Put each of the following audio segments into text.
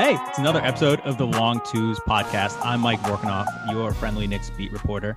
Hey, it's another episode of the Long Twos podcast. I'm Mike Vorkunov, your friendly Knicks beat reporter.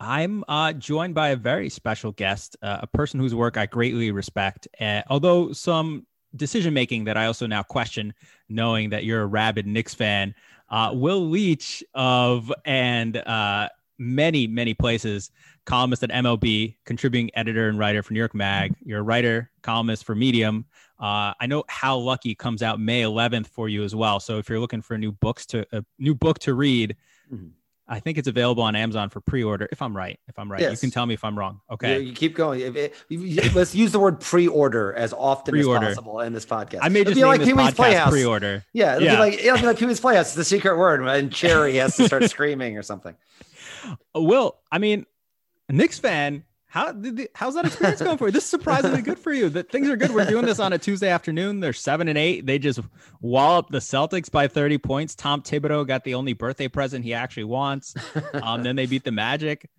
I'm uh, joined by a very special guest, uh, a person whose work I greatly respect. Uh, although some decision making that I also now question, knowing that you're a rabid Knicks fan. Uh, Will Leitch of and uh, many, many places, columnist at MLB, contributing editor and writer for New York Mag. You're a writer, columnist for Medium. Uh, I know How Lucky comes out May 11th for you as well. So if you're looking for new books to a new book to read, mm-hmm. I think it's available on Amazon for pre-order. If I'm right, if I'm right, yes. you can tell me if I'm wrong. Okay, yeah, you keep going. It, it, let's use the word pre-order as often pre-order. as possible in this podcast. I may just name like this Pee-wee's podcast Playhouse. pre-order. Yeah, it'll yeah. be like it'll be like Pee Wee's Playhouse. The secret word, and Cherry has to start screaming or something. Will, I mean, a Knicks fan how how's that experience going for you? This is surprisingly good for you. That things are good. We're doing this on a Tuesday afternoon. They're seven and eight. They just wallop the Celtics by 30 points. Tom Thibodeau got the only birthday present he actually wants. Um, then they beat the Magic.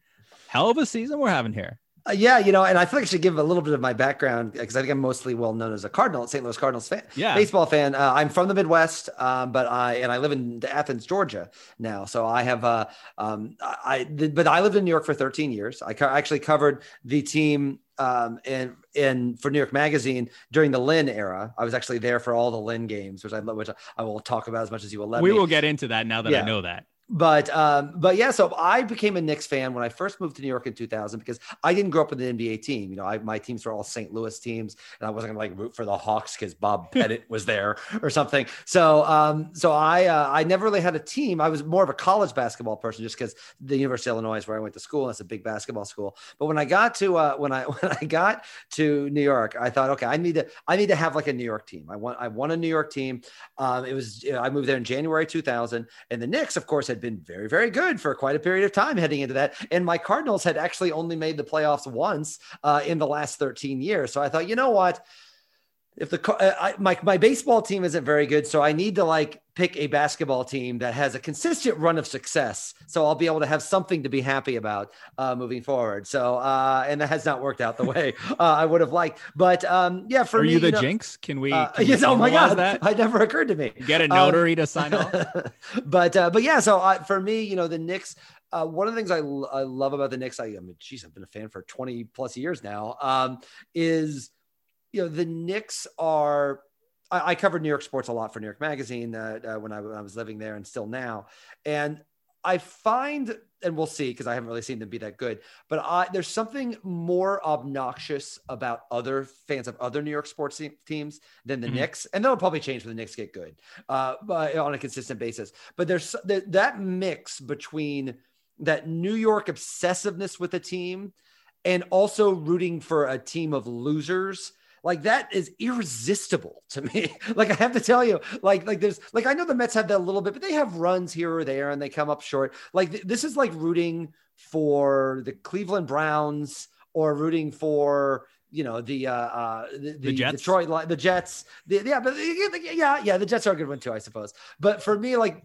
Hell of a season we're having here. Uh, yeah, you know, and I feel like I should give a little bit of my background because I think I'm mostly well known as a Cardinal, St. Louis Cardinals fan, yeah. baseball fan. Uh, I'm from the Midwest, um, but I and I live in Athens, Georgia now. So I have, uh, um, I, but I lived in New York for 13 years. I co- actually covered the team um, in in for New York Magazine during the Lin era. I was actually there for all the Lin games, which I love which I will talk about as much as you will let we me. We will get into that now that yeah. I know that but um, but yeah, so I became a Knicks fan when I first moved to New York in 2000 because I didn't grow up with an NBA team. You know, I, my teams were all St. Louis teams, and I wasn't gonna like root for the Hawks because Bob Pettit was there or something. So um, so I uh, I never really had a team. I was more of a college basketball person just because the University of Illinois is where I went to school. And it's a big basketball school. But when I got to uh, when I when I got to New York, I thought, okay, I need to I need to have like a New York team. I want I want a New York team. Um, it was you know, I moved there in January 2000, and the Knicks, of course, had been very very good for quite a period of time heading into that. And my Cardinals had actually only made the playoffs once uh, in the last 13 years. So I thought, you know what? If the uh, I, my my baseball team isn't very good, so I need to like pick a basketball team that has a consistent run of success, so I'll be able to have something to be happy about uh, moving forward. So, uh, and that has not worked out the way uh, I would have liked. But um, yeah, for are me, you the you know, jinx? Can we? Uh, can yes. oh my god, that it never occurred to me. Get a notary um, to sign off. but uh, but yeah, so for me, you know, the Knicks uh, one of the things I, I love about the Knicks, I, I mean, geez, I've been a fan for 20 plus years now, um, is, you know, the Knicks are, I, I, covered New York sports a lot for New York Magazine uh, uh, when, I, when I was living there and still now. And I find, and we'll see because I haven't really seen them be that good, but I, there's something more obnoxious about other fans of other New York sports teams than the mm-hmm. Knicks, and that'll probably change when the Knicks get good uh, on a consistent basis. But there's that mix between that New York obsessiveness with a team and also rooting for a team of losers like that is irresistible to me. like I have to tell you, like like there's like I know the Mets have that a little bit, but they have runs here or there and they come up short. Like th- this is like rooting for the Cleveland Browns or rooting for you know the uh, uh the, the, the Jets. Detroit the Jets. The, yeah, but yeah, yeah, the Jets are a good one too, I suppose. But for me, like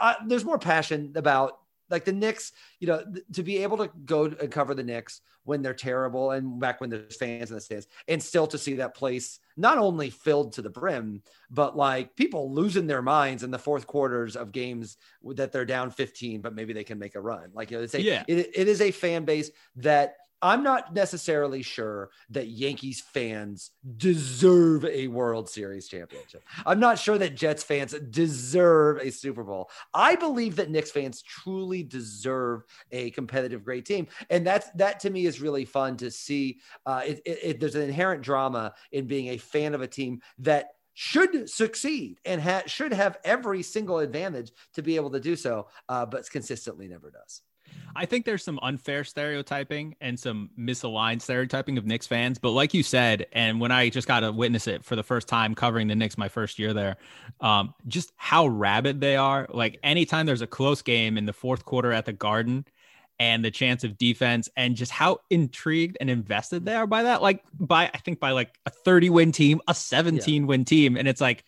uh, there's more passion about like the Knicks, you know, th- to be able to go and cover the Knicks when they're terrible and back when there's fans in the stands, and still to see that place not only filled to the brim, but like people losing their minds in the fourth quarters of games that they're down 15, but maybe they can make a run. Like, you know, it's a, yeah. it, it is a fan base that I'm not necessarily sure that Yankees fans deserve a World Series championship. I'm not sure that Jets fans deserve a Super Bowl. I believe that Knicks fans truly deserve a competitive, great team, and that's that to me is really fun to see. Uh, it, it, it, there's an inherent drama in being a fan of a team that should succeed and ha- should have every single advantage to be able to do so, uh, but consistently never does. I think there's some unfair stereotyping and some misaligned stereotyping of Knicks fans. But like you said, and when I just got to witness it for the first time covering the Knicks my first year there, um, just how rabid they are. Like anytime there's a close game in the fourth quarter at the Garden and the chance of defense and just how intrigued and invested they are by that. Like by I think by like a 30 win team, a 17 yeah. win team. And it's like,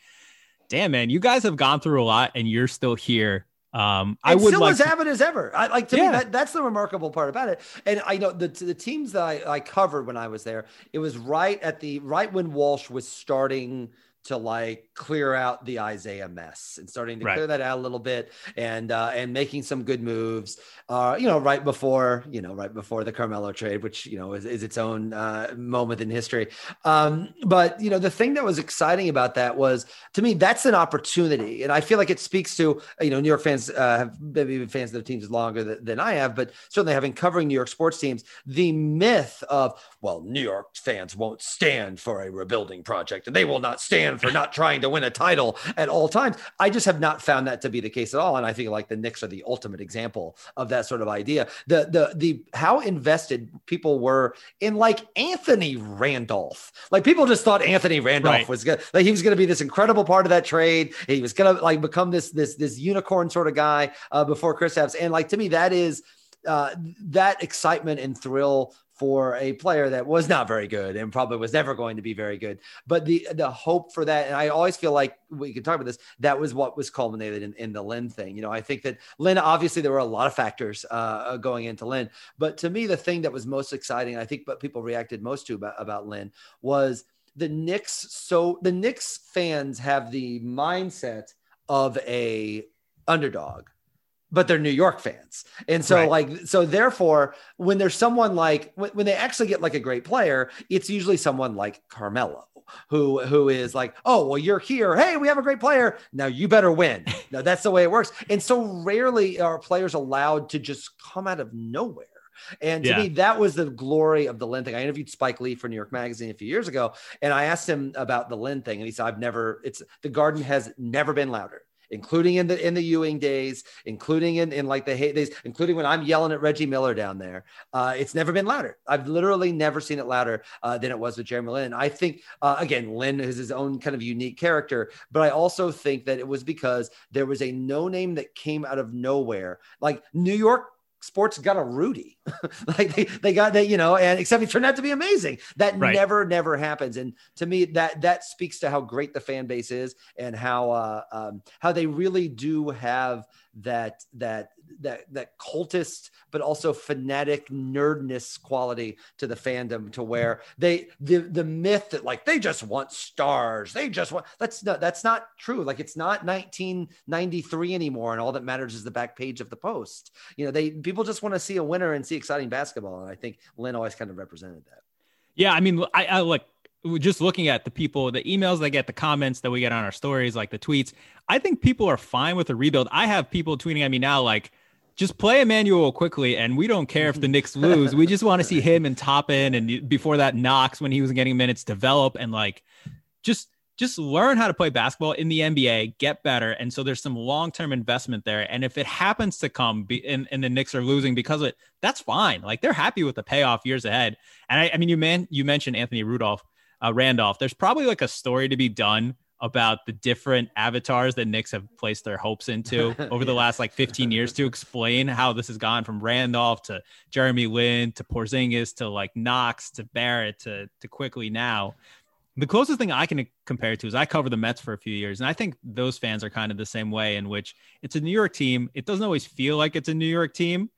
damn man, you guys have gone through a lot and you're still here um, I would still like as to... avid as ever. I like to yeah. me that, that's the remarkable part about it. And I know the the teams that I, I covered when I was there, it was right at the right when Walsh was starting to like clear out the Isiah mess and starting to Right. clear that out a little bit and uh, and making some good moves. Uh, you know, right before you know, right before the Carmelo trade, which you know is, is its own uh, moment in history. Um, but you know, the thing that was exciting about that was to me that's an opportunity, and I feel like it speaks to you know New York fans uh, have maybe been fans of the teams longer than, than I have, but certainly having covering New York sports teams, the myth of well, New York fans won't stand for a rebuilding project, and they will not stand for not trying to win a title at all times. I just have not found that to be the case at all, and I think like the Knicks are the ultimate example of that sort of idea. The the the how invested people were in like Anthony Randolph. Like people just thought Anthony Randolph Right. was good. Like he was going to be this incredible part of that trade. He was going to like become this this this unicorn sort of guy uh, before Kristaps. And like to me, that is uh, that excitement and thrill for a player that was not very good and probably was never going to be very good. But the the hope for that, and I always feel like we can talk about this. That was what was culminated in, in the Lin thing. You know, I think that Lin obviously there were a lot of factors uh, going into Lin, but to me the thing that was most exciting, I think, what people reacted most to about, about Lin was the Knicks. So the Knicks fans have the mindset of a underdog but they're New York fans. And so Right. like so therefore when there's someone like when, when they actually get like a great player, it's usually someone like Carmelo who who is like, "Oh, well you're here. Hey, we have a great player. Now you better win." no, that's the way it works. And so rarely are players allowed to just come out of nowhere. And to Yeah. me, that was the glory of the Lin thing. I interviewed Spike Lee for New York Magazine a few years ago, and I asked him about the Lin thing, and he said, "I've never. It's the Garden has never been louder." Including in the in the Ewing days, including in, in like the hate days, including when I'm yelling at Reggie Miller down there. Uh, it's never been louder. I've literally never seen it louder uh, than it was with Jeremy Lin. I think uh, again, Lin is his own kind of unique character, but I also think that it was because there was a no name that came out of nowhere, like New York. Sports got a Rudy, like they, they got that, you know, and except he turned out to be amazing. That Right. never, never happens. And to me, that that speaks to how great the fan base is and how uh, um, how they really do have that that that that cultist but also fanatic nerdness quality to the fandom to where they the the myth that like they just want stars they just want that's not that's not true like it's not 1993 anymore and all that matters is the back page of the post you know they people just want to see a winner and see exciting basketball and i think Lin always kind of represented that Yeah, I mean, I, I like just looking at the people, the emails they get, the comments that we get on our stories, like the tweets. I think people are fine with a rebuild. I have people tweeting at me now, like, just play Immanuel Quickley, and we don't care if the Knicks lose. We just want to see him and Toppin, and before that, Knox when he was getting minutes develop, and like, just just learn how to play basketball in the NBA, get better. And so there's some long term investment there. And if it happens to come be, and, and the Knicks are losing because of it, that's fine. Like they're happy with the payoff years ahead. And I, I mean, you man, you mentioned Anthony Rudolph, uh, Randolph. There's probably like a story to be done about the different avatars that Knicks have placed their hopes into over the last like 15 years to explain how this has gone from Randolph to Jeremy Lin to Porzingis to like Knox to Barrett to to Quickley now. The closest thing I can compare it to is I cover the Mets for a few years, and I think those fans are kind of the same way, in which it's a New York team. It doesn't always feel like it's a New York team,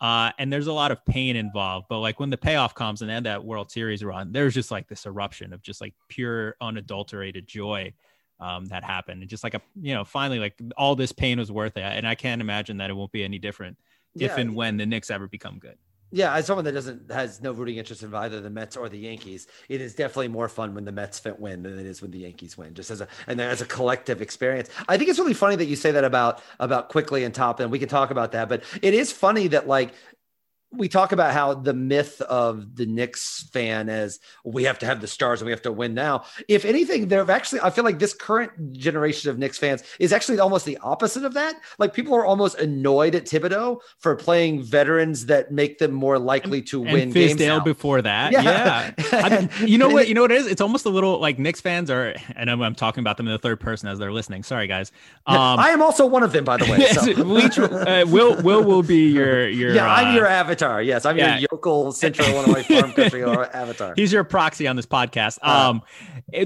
uh, and there's a lot of pain involved. But like when the payoff comes and had that World Series run, there's just like this eruption of just like pure, unadulterated joy um, that happened, and just like a you know, finally like all this pain was worth it. And I can't imagine that it won't be any different if and when the Knicks ever become good. Yeah, as someone that doesn't has no rooting interest in either the Mets or the Yankees, it is definitely more fun when the Mets fit win than it is when the Yankees win. Just as a and as a collective experience, I think it's really funny that you say that about about Quickley and top, and we can talk about that. But it is funny that like we talk about how the myth of the Knicks fan is we have to have the stars and we have to win now. If anything, there have actually, I feel like this current generation of Knicks fans is actually almost the opposite of that. Like people are almost annoyed at Thibodeau for playing veterans that make them more likely to and win games. Fizdale now. before that. Yeah. Yeah. I mean, you know what? You know what it is? It's almost a little like Knicks fans are, and I'm, I'm talking about them in the third person as they're listening. Sorry, guys. Um, I am also one of them, by the way. So. Leitch, uh, Will Will will be your your. yeah, I'm uh, your avatar. Yes, I'm yeah. your yokel central one of my farm country avatar. He's your proxy on this podcast. Uh, Um,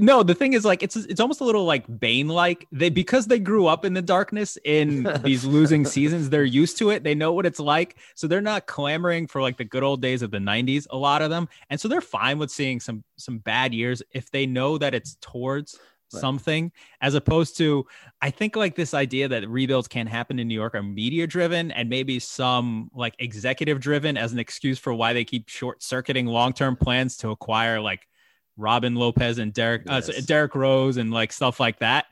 no, the thing is, like, it's it's almost a little like Bane like they because they grew up in the darkness in these losing seasons. They're used to it. They know what it's like, so they're not clamoring for like the good old days of the '90s. A lot of them, and so they're fine with seeing some some bad years if they know that it's towards something as opposed to I think like this idea that rebuilds can't happen in New York are media driven and maybe some like executive driven as an excuse for why they keep short circuiting long term plans to acquire like Robin Lopez and Derek yes. uh, Derrick Rose and like stuff like that.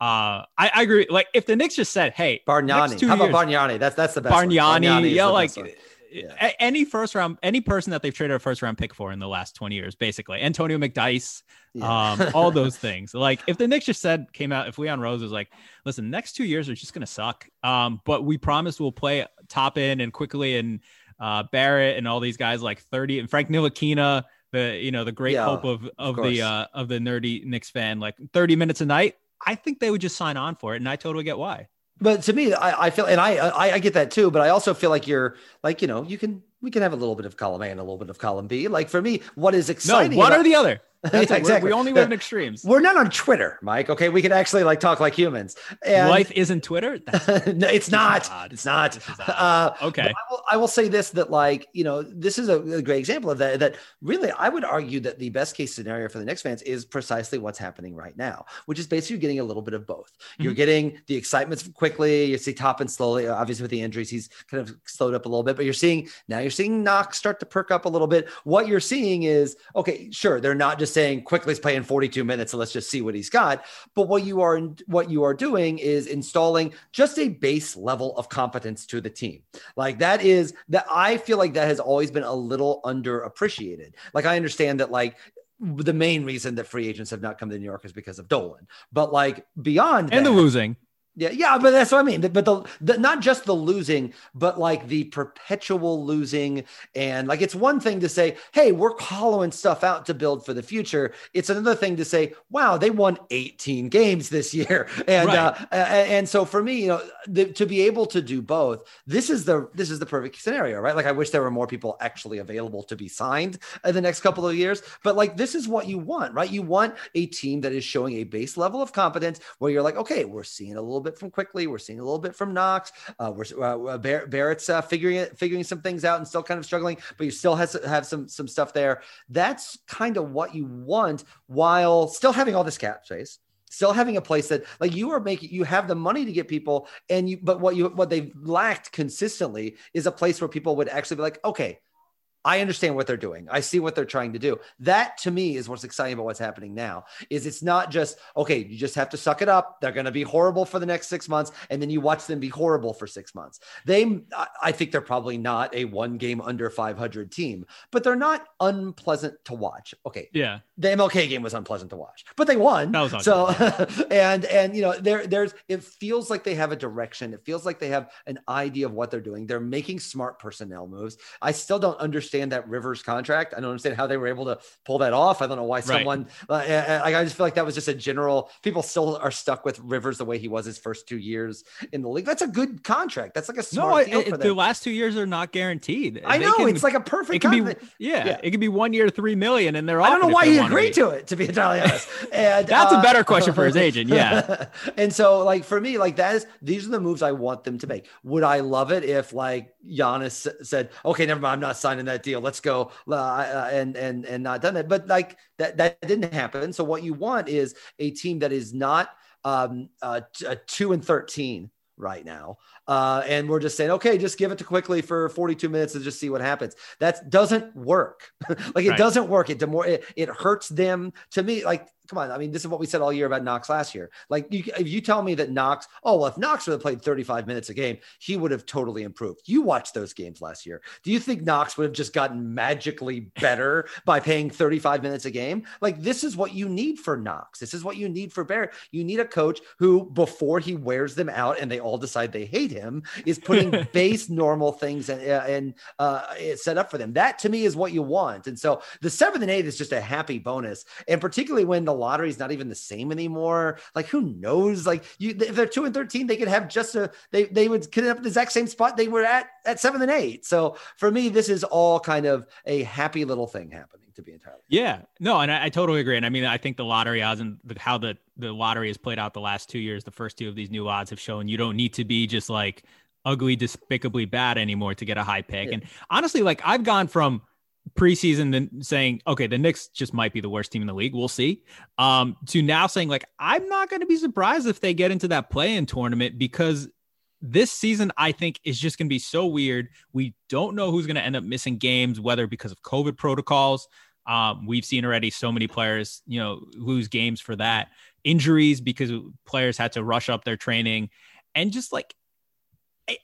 Uh, I, I, agree. Like if the Knicks just said, "Hey, Bargnani, how about Bargnani? That's that's the best. Bargnani, Bargnani yeah, like yeah. any first round, any person that they've traded a first round pick for in the last twenty years, basically Antonio McDyess, yeah. um, all those things. Like if the Knicks just said came out, if Leon Rose was like, "Listen, next two years are just gonna suck," um, but we promise we'll play Toppin and Quickley and uh, Barrett and all these guys like thirty and Frank Ntilikina the you know the great yeah, hope of of, of the uh, of the nerdy Knicks fan, like 30 minutes a night. I think they would just sign on for it, and I totally get why. But to me, I, I feel, and I, I I get that too. But I also feel like you're like you know you can we can have a little bit of column A and a little bit of column B. Like for me, what is exciting? No, one about, or the other. That's exactly. We only live in extremes. We're not on Twitter, Mike. Okay, we can actually like talk like humans. And life isn't Twitter. no, it's not. It's not. Uh, okay. I will, I will, say this: that like you know, this is a, a, great example of that. That really, I would argue that the best case scenario for the Knicks fans is precisely what's happening right now, which is basically getting a little bit of both. Mm-hmm. You're getting the excitement quickly. You see Toppin slowly. Obviously, with the injuries, he's kind of slowed up a little bit. But you're seeing now, you're seeing Knox start to perk up a little bit. What you're seeing is okay. Sure, they're not just saying Quickley's playing playing 42 minutes, so let's just see what he's got. But what you are what you are doing is installing just a base level of competence to the team. Like that is that I feel like that has always been a little underappreciated. Like I understand that like the main reason that free agents have not come to New York is because of Dolan. But like beyond and that, the losing. Yeah, yeah, but that's what I mean. But the, the not just the losing, but like the perpetual losing, and like it's one thing to say, "Hey, we're hollowing stuff out to build for the future." It's another thing to say, "Wow, they won 18 games this year," and right. uh, and so for me, you know, the, to be able to do both, this is the this is the perfect scenario, right? Like I wish there were more people actually available to be signed in the next couple of years, but like this is what you want, right? You want a team that is showing a base level of competence where you're like, okay, we're seeing a little bit from Quickley. We're seeing a little bit from Knox. Uh, we're uh, Barrett's uh, figuring it, figuring some things out and still kind of struggling, but you still have some some stuff there. That's kind of what you want while still having all this cap space still having a place that like you are making you have the money to get people and you but what you what they've lacked consistently is a place where people would actually be like okay I understand what they're doing. I see what they're trying to do. That to me is what's exciting about what's happening now. Is it's not just okay, you just have to suck it up. They're going to be horrible for the next 6 months and then you watch them be horrible for 6 months. They I think they're probably not a one game under 500 team, but they're not unpleasant to watch. Okay. Yeah. The MLK game was unpleasant to watch, but they won. That was so and and you know, there there's it feels like they have a direction. It feels like they have an idea of what they're doing. They're making smart personnel moves. I still don't understand understand that Rivers contract. I don't understand how they were able to pull that off. I don't know why someone. Right. Uh, I, I just feel like that was just a general. People still are stuck with Rivers the way he was his first two years in the league. That's a good contract. That's like a smart no, it, The last two years are not guaranteed. I know can, it's like a perfect. It can be yeah, yeah, It could be one year, three million, and they're. I don't know why he agreed to it. To be entirely honest, and that's uh, a better question for his agent. Yeah, and so like for me, like that is these are the moves I want them to make. Would I love it if like Giannis said, "Okay, never mind, I'm not signing that deal. Let's go," uh, and and and not done that. But like that that didn't happen. So what you want is a team that is not um, uh, t- uh, two and thirteen right now. Uh, and we're just saying, okay, just give it to Quickley for 42 minutes and just see what happens. That doesn't work. like it right. doesn't work. It, demor- it, it hurts them to me. Like come on. I mean, this is what we said all year about Knox last year. Like, you, if you tell me that Knox, oh, well, if Knox would have played 35 minutes a game, he would have totally improved. You watched those games last year. Do you think Knox would have just gotten magically better by paying 35 minutes a game? Like, this is what you need for Knox. This is what you need for Barrett. You need a coach who, before he wears them out and they all decide they hate him, is putting base normal things and, uh, and uh, set up for them. That to me is what you want. And so the seventh and eighth is just a happy bonus. And particularly when the lottery is not even the same anymore. Like who knows? Like you, if they're two and thirteen, they could have just a they they would get up the exact same spot they were at at seven and eight. So for me, this is all kind of a happy little thing happening. To be entirely yeah, no, and I, I totally agree. And I mean, I think the lottery odds and the, how the the lottery has played out the last two years, the first two of these new odds have shown you don't need to be just like ugly, despicably bad anymore to get a high pick. Yeah. And honestly, like I've gone from preseason and saying, okay, the Knicks just might be the worst team in the league. We'll see. Um, to now saying, like, I'm not going to be surprised if they get into that play in tournament because this season, I think, is just going to be so weird. We don't know who's going to end up missing games, whether because of COVID protocols. Um, we've seen already so many players, you know, lose games for that, injuries because players had to rush up their training, and just like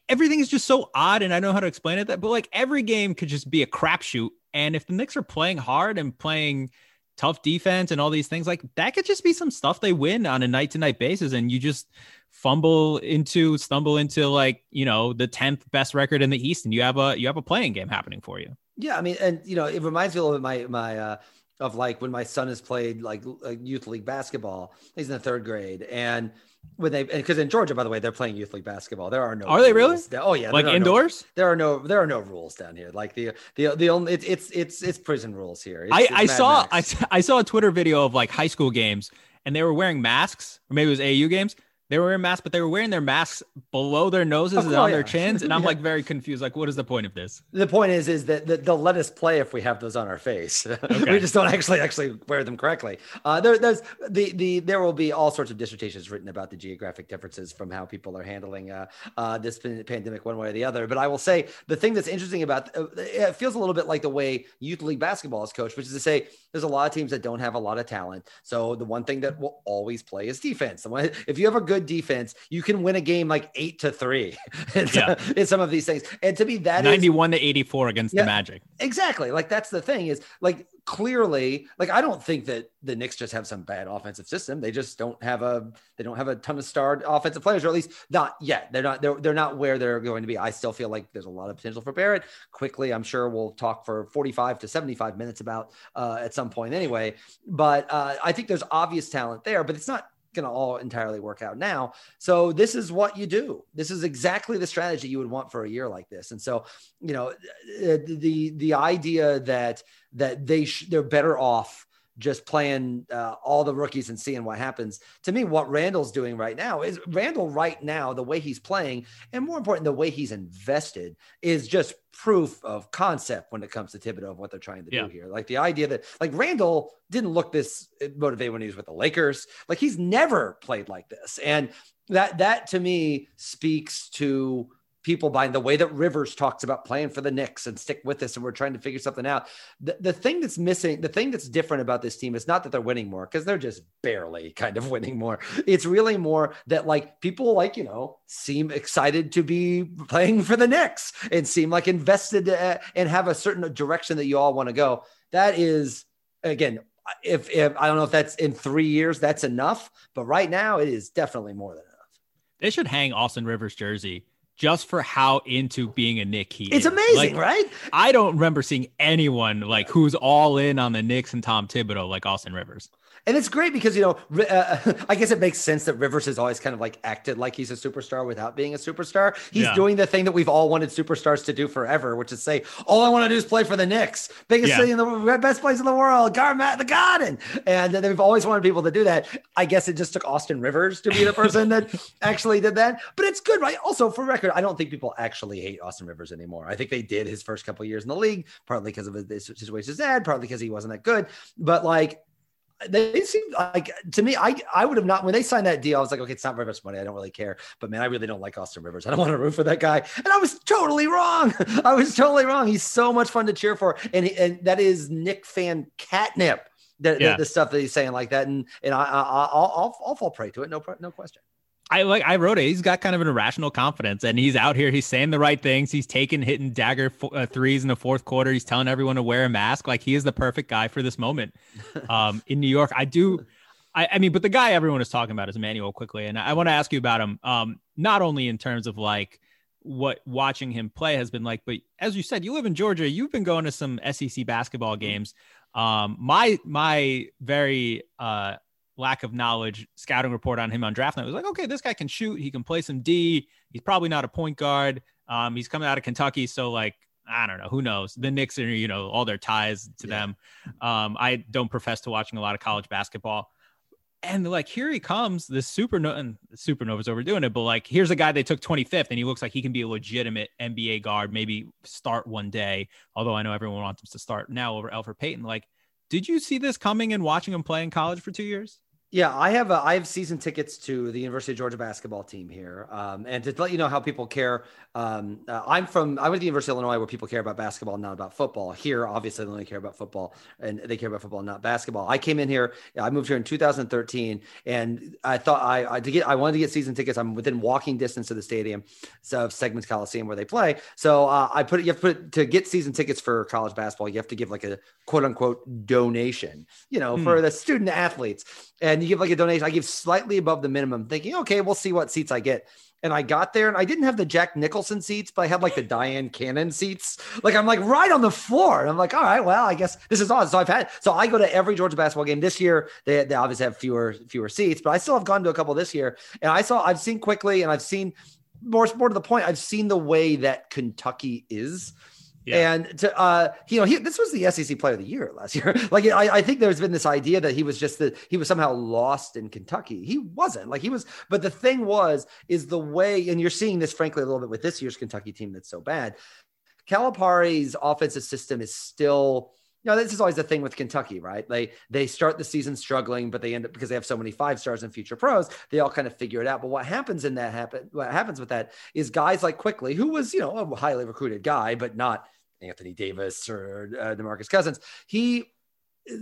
everything is just so odd. And I know how to explain it that, but like every game could just be a crapshoot. And if the Knicks are playing hard and playing tough defense and all these things, like that could just be some stuff they win on a night to night basis, and you just fumble into stumble into like you know the 10th best record in the east and you have a you have a playing game happening for you yeah i mean and you know it reminds me a little bit my my uh of like when my son has played like youth league basketball he's in the third grade and when they because in Georgia, by the way, they're playing youth league basketball. There are no. Are they really? Oh yeah, like indoors. No, there are no. There are no rules down here. Like the the the only it's it's it's, it's prison rules here. It's, I it's I saw I, I saw a Twitter video of like high school games and they were wearing masks or maybe it was AU games they were wearing masks, but they were wearing their masks below their noses and on yeah. their chins. And I'm yeah. like very confused. Like, what is the point of this? The point is, is that, they'll let us play if we have those on our face. Okay. we just don't actually actually wear them correctly. Uh, there, there's the the there will be all sorts of dissertations written about the geographic differences from how people are handling uh, uh, this pandemic one way or the other. But I will say the thing that's interesting about uh, it feels a little bit like the way youth league basketball is coached, which is to say there's a lot of teams that don't have a lot of talent. So the one thing that will always play is defense. If you have a good defense, you can win a game like eight to three in, yeah. in some of these things. And to me, that 91 is, to 84 against yeah, the Magic. Exactly. Like that's the thing is like clearly, like I don't think that the Knicks just have some bad offensive system. They just don't have a they don't have a ton of star offensive players, or at least not yet. They're not they're they're not where they're going to be. I still feel like there's a lot of potential for Barrett. Quickley, I'm sure we'll talk for 45 to 75 minutes about uh, at some point anyway. But uh, I think there's obvious talent there, but it's not going to all entirely work out now. So this is what you do. This is exactly the strategy you would want for a year like this. And so, you know, the the idea that that they sh- they're better off just playing uh, all the rookies and seeing what happens. To me, what Randle's doing right now is Randle right now, the way he's playing, and more important, the way he's invested is just proof of concept when it comes to Thibodeau of what they're trying to yeah. do here. Like the idea that like Randle didn't look this motivated when he was with the Lakers. Like he's never played like this. And that that to me speaks to people buying the way that Rivers talks about playing for the Knicks and stick with this and we're trying to figure something out. The, the thing that's missing, the thing that's different about this team is not that they're winning more because they're just barely kind of winning more. It's really more that like people like, you know, seem excited to be playing for the Knicks and seem like invested uh, and have a certain direction that you all want to go. That is again, if, if I don't know if that's in three years, that's enough, but right now it is definitely more than enough. They should hang Austin Rivers jersey just for how into being a Knick he it's is. amazing, like, right? I don't remember seeing anyone like who's all in on the Knicks and Tom Thibodeau like Austin Rivers. And it's great because, you know, uh, I guess it makes sense that Rivers has always kind of like acted like he's a superstar without being a superstar. He's yeah. doing the thing that we've all wanted superstars to do forever, which is say, all I want to do is play for the Knicks, biggest yeah. city in the best place in the world, Garmat the Garden. And they've always wanted people to do that. I guess it just took Austin Rivers to be the person that actually did that. But it's good, right? Also, for record, I don't think people actually hate Austin Rivers anymore. I think they did his first couple years in the league, partly because of his situation his dad, partly because he wasn't that good. But like, they seem like to me, I I would have not when they signed that deal, I was like, okay, it's not very much money. I don't really care. But man, I really don't like Austin Rivers. I don't want to root for that guy. And I was totally wrong. I was totally wrong. He's so much fun to cheer for. And he, and that is Knick fan catnip. The, yeah. the, the, stuff that he's saying like that. And and I, I I'll, I'll I'll fall prey to it. No no question. I like I wrote it. He's got kind of an irrational confidence, and he's out here. He's saying the right things. He's taking hitting dagger f- uh, threes in the fourth quarter. He's telling everyone to wear a mask. Like he is the perfect guy for this moment. Um, in New York, I do. I, I, mean, but the guy everyone is talking about is Immanuel Quickley, and I, I want to ask you about him. Um, not only in terms of like what watching him play has been like, but as you said, you live in Georgia. You've been going to some SEC basketball games. Um, my my very uh lack of knowledge scouting report on him on draft night was like, okay, this guy can shoot. He can play some D. He's probably not a point guard. Um, he's coming out of Kentucky. So like, I don't know, who knows? The Knicks are, you know, all their ties to yeah. them. Um, I don't profess to watching a lot of college basketball. And like here he comes, this supernova and supernova's overdoing it, but like here's a guy they took 25th, and he looks like he can be a legitimate NBA guard, maybe start one day. Although I know everyone wants him to start now over Elfrid Payton. Like, did you see this coming and watching him play in college for two years? Yeah, I have a, I have season tickets to the University of Georgia basketball team here, um, and to let you know how people care. Um, uh, I'm from I went to the University of Illinois where people care about basketball, not about football. Here, obviously, they only care about football, and they care about football, not basketball. I came in here. I moved here in 2013, and I thought I, I to get I wanted to get season tickets. I'm within walking distance of the stadium, so of Stegeman Coliseum where they play. So uh, I put you have to put to get season tickets for college basketball. You have to give like a quote unquote donation, you know, hmm. for the student athletes and you give like a donation. I give slightly above the minimum, thinking, okay, we'll see what seats I get. And I got there and I didn't have the Jack Nicholson seats, but I had like the Dyan Cannon seats. Like I'm like right on the floor. And I'm like, all right, well, I guess this is awesome. So I've had so I go to every Georgia basketball game this year. They, they obviously have fewer fewer seats, but I still have gone to a couple this year. And I saw I've seen Quickley and I've seen more more to the point, I've seen the way that Kentucky is. Yeah. And to uh, you know, he, this was the SEC Player of the Year last year. like, I, I think there's been this idea that he was just that he was somehow lost in Kentucky. He wasn't. Like he was. But the thing was, is the way, and you're seeing this frankly a little bit with this year's Kentucky team that's so bad. Calipari's offensive system is still you know, this is always the thing with Kentucky, right? They they start the season struggling, but they end up because they have so many five stars and future pros, they all kind of figure it out. But what happens in that happen what happens with that is guys like Quickley, who was, you know, a highly recruited guy, but not Anthony Davis or uh, DeMarcus Cousins. He, uh,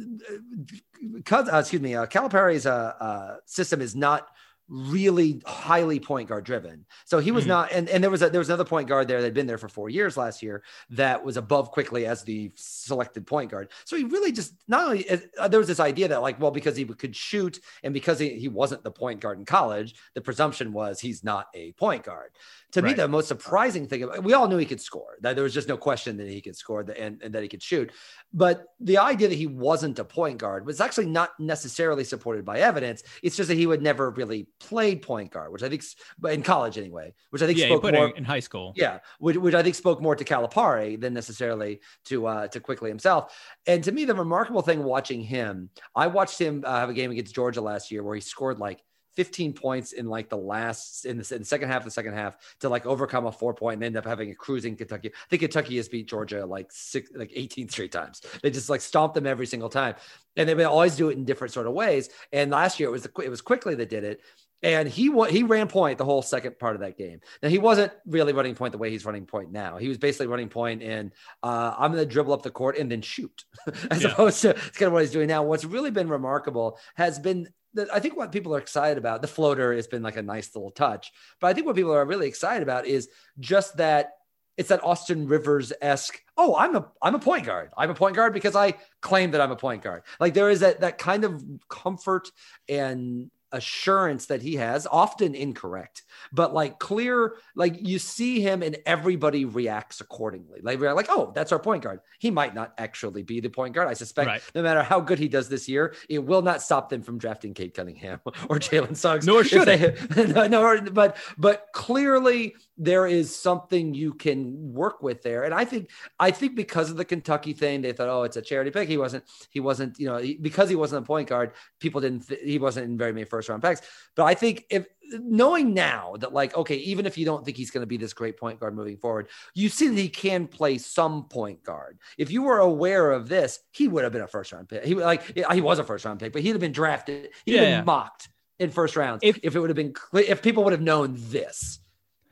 uh, excuse me, uh, Calipari's uh, uh, system is not really highly point guard driven. So he was mm-hmm. not, and, and there was a, there was another point guard there that had been there for four years last year that was above Quickley as the selected point guard. So he really just not only uh, there was this idea that like, well, because he could shoot and because he, he wasn't the point guard in college, the presumption was he's not a point guard. To right. me, the most surprising thing, we all knew he could score. That there was just no question that he could score and, and that he could shoot. But the idea that he wasn't a point guard was actually not necessarily supported by evidence. It's just that he would never really played point guard, which I think, in college anyway, which I think yeah, spoke more in high school. Yeah, which, which I think spoke more to Calipari than necessarily to uh, to Quickley himself. And to me, the remarkable thing watching him, I watched him uh, have a game against Georgia last year where he scored like 15 points in like the last in the, in the, second half of the second half to like overcome a four point and end up having a cruising Kentucky. I think Kentucky has beat Georgia like six like 18 straight times. They just like stomp them every single time. And they always do it in different sort of ways. And last year it was the, it was Quickley that did it. And he he ran point the whole second part of that game. Now he wasn't really running point the way he's running point now. He was basically running point and uh, I'm going to dribble up the court and then shoot, as yeah. opposed to it's kind of what he's doing now. What's really been remarkable has been that I think what people are excited about, the floater has been like a nice little touch, but I think what people are really excited about is just that it's that Austin Rivers esque. Oh, I'm a I'm a point guard. I'm a point guard because I claim that I'm a point guard. Like there is that that kind of comfort and assurance that he has, often incorrect, but like clear, like you see him and everybody reacts accordingly. Like we're like, oh, that's our point guard. He might not actually be the point guard. I suspect right. no matter how good he does this year, it will not stop them from drafting Cade Cunningham or Jalen Suggs. Nor should they. no, no, but but clearly there is something you can work with there. And I think I think because of the Kentucky thing, they thought, oh, it's a charity pick. He wasn't. He wasn't. You know, he, because he wasn't a point guard, people didn't. Th- he wasn't in very many first round picks. But I think if knowing now that like okay even if you don't think he's going to be this great point guard moving forward you see that he can play some point guard if you were aware of this he would have been a first round pick he like he was a first round pick but he'd have been drafted he'd yeah, been yeah. mocked in first rounds if, if it would have been if people would have known this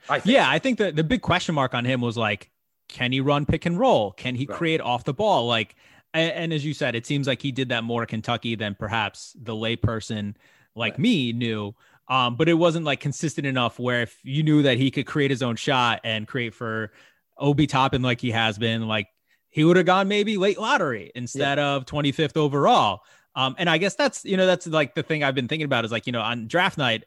I yeah i think the, the big question mark on him was like can he run pick and roll can he right. create off the ball like and, and as you said it seems like he did that more kentucky than perhaps the layperson like right. me knew. Um, but it wasn't like consistent enough where if you knew that he could create his own shot and create for Obi Toppin like he has been, like he would have gone maybe late lottery instead yeah. of 25th overall. Um, and I guess that's you know that's like the thing I've been thinking about is like you know on draft night,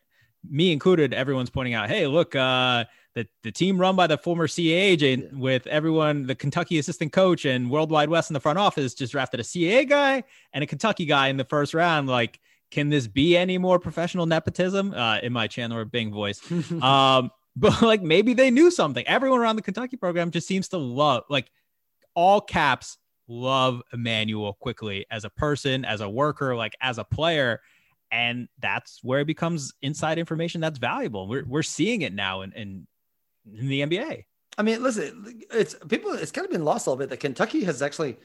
me included, everyone's pointing out, hey, look, uh, the the team run by the former CAA agent yeah. with everyone, the Kentucky assistant coach and World Wide Wes in the front office just drafted a CAA guy and a Kentucky guy in the first round, like can this be any more professional nepotism uh, in my Chandler Bing voice? um, but like maybe they knew something. Everyone around the Kentucky program just seems to love, like all caps, love Immanuel Quickley as a person, as a worker, like as a player. And that's where it becomes inside information that's valuable. We're we're seeing it now in in, in the NBA. I mean, listen, it's people. It's kind of been lost a little bit that Kentucky has actually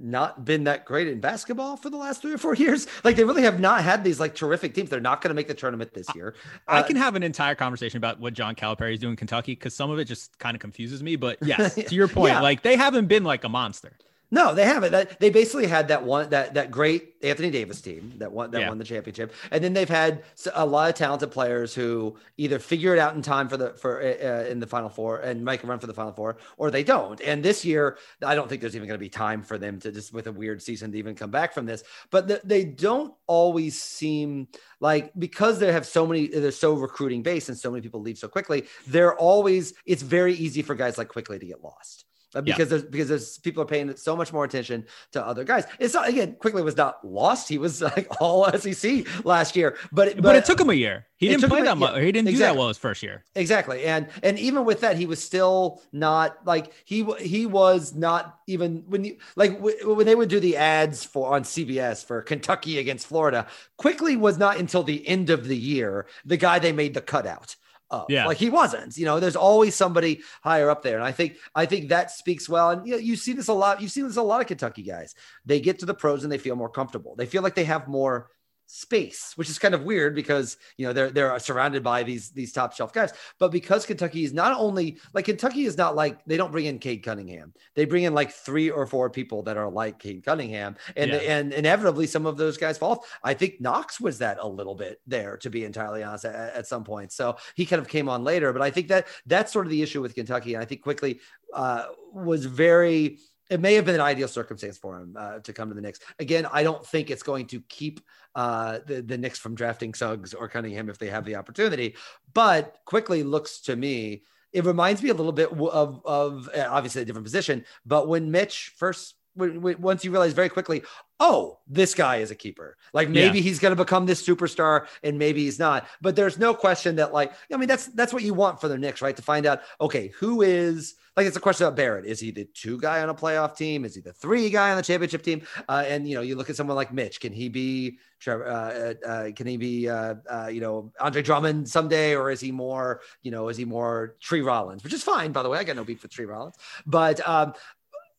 not been that great in basketball for the last three or four years. Like they really have not had these like terrific teams. They're not going to make the tournament this year. I uh, can have an entire conversation about what John Calipari is doing in Kentucky because some of it just kind of confuses me. But yes, to your point, yeah. like they haven't been like a monster. No, they haven't. That they basically had that one that that great Anthony Davis team that won that yeah. won the championship, and then they've had a lot of talented players who either figure it out in time for the for uh, uh, in the final four and make a run for the final four, or they don't. And this year, I don't think there's even going to be time for them to just with a weird season to even come back from this. But the, they don't always seem like because they have so many, they're so recruiting based, and so many people leave so quickly. They're always it's very easy for guys like Quickley to get lost. Uh, because yeah. there's because there's people are paying so much more attention to other guys. It's not again Quickley was not lost. He was like all SEC last year, but but, but it took him a year. He didn't play that much. Yeah, he didn't exactly. do that well his first year. Exactly, and and even with that, he was still not like he he was not even when you like when they would do the ads for on CBS for Kentucky against Florida. Quickley was not until the end of the year the guy they made the cutout up. Yeah. Like he wasn't, you know, there's always somebody higher up there. And I think, I think that speaks well. And you, know, you see this a lot. You see this a lot of Kentucky guys. They get to the pros and they feel more comfortable. They feel like they have more space, which is kind of weird because you know they're they're surrounded by these these top shelf guys. But because Kentucky is not only like Kentucky is not like they don't bring in Cade Cunningham, they bring in like three or four people that are like Cade Cunningham, and yeah. and inevitably some of those guys fall. I think Knox was that a little bit there, to be entirely honest, at, at some point. So he kind of came on later, but I think that that's sort of the issue with Kentucky, and I think Quickley uh, was very it may have been an ideal circumstance for him uh, to come to the Knicks. Again, I don't think it's going to keep uh, the the Knicks from drafting Suggs or Cunningham if they have the opportunity. But Quickley looks to me, it reminds me a little bit of of uh, obviously a different position. But when Mitch first once you realize very quickly, oh, this guy is a keeper. Like maybe yeah. he's going to become this superstar, and maybe he's not. But there's no question that, like, I mean, that's that's what you want for the Knicks, right? To find out, okay, who is like it's a question about Barrett. Is he the two guy on a playoff team? Is he the three guy on the championship team? Uh, and you know, you look at someone like Mitch. Can he be Trevor? Uh, uh, uh, can he be uh, uh, you know Andre Drummond someday, or is he more you know is he more Tree Rollins? Which is fine, by the way. I got no beef with Tree Rollins, but um,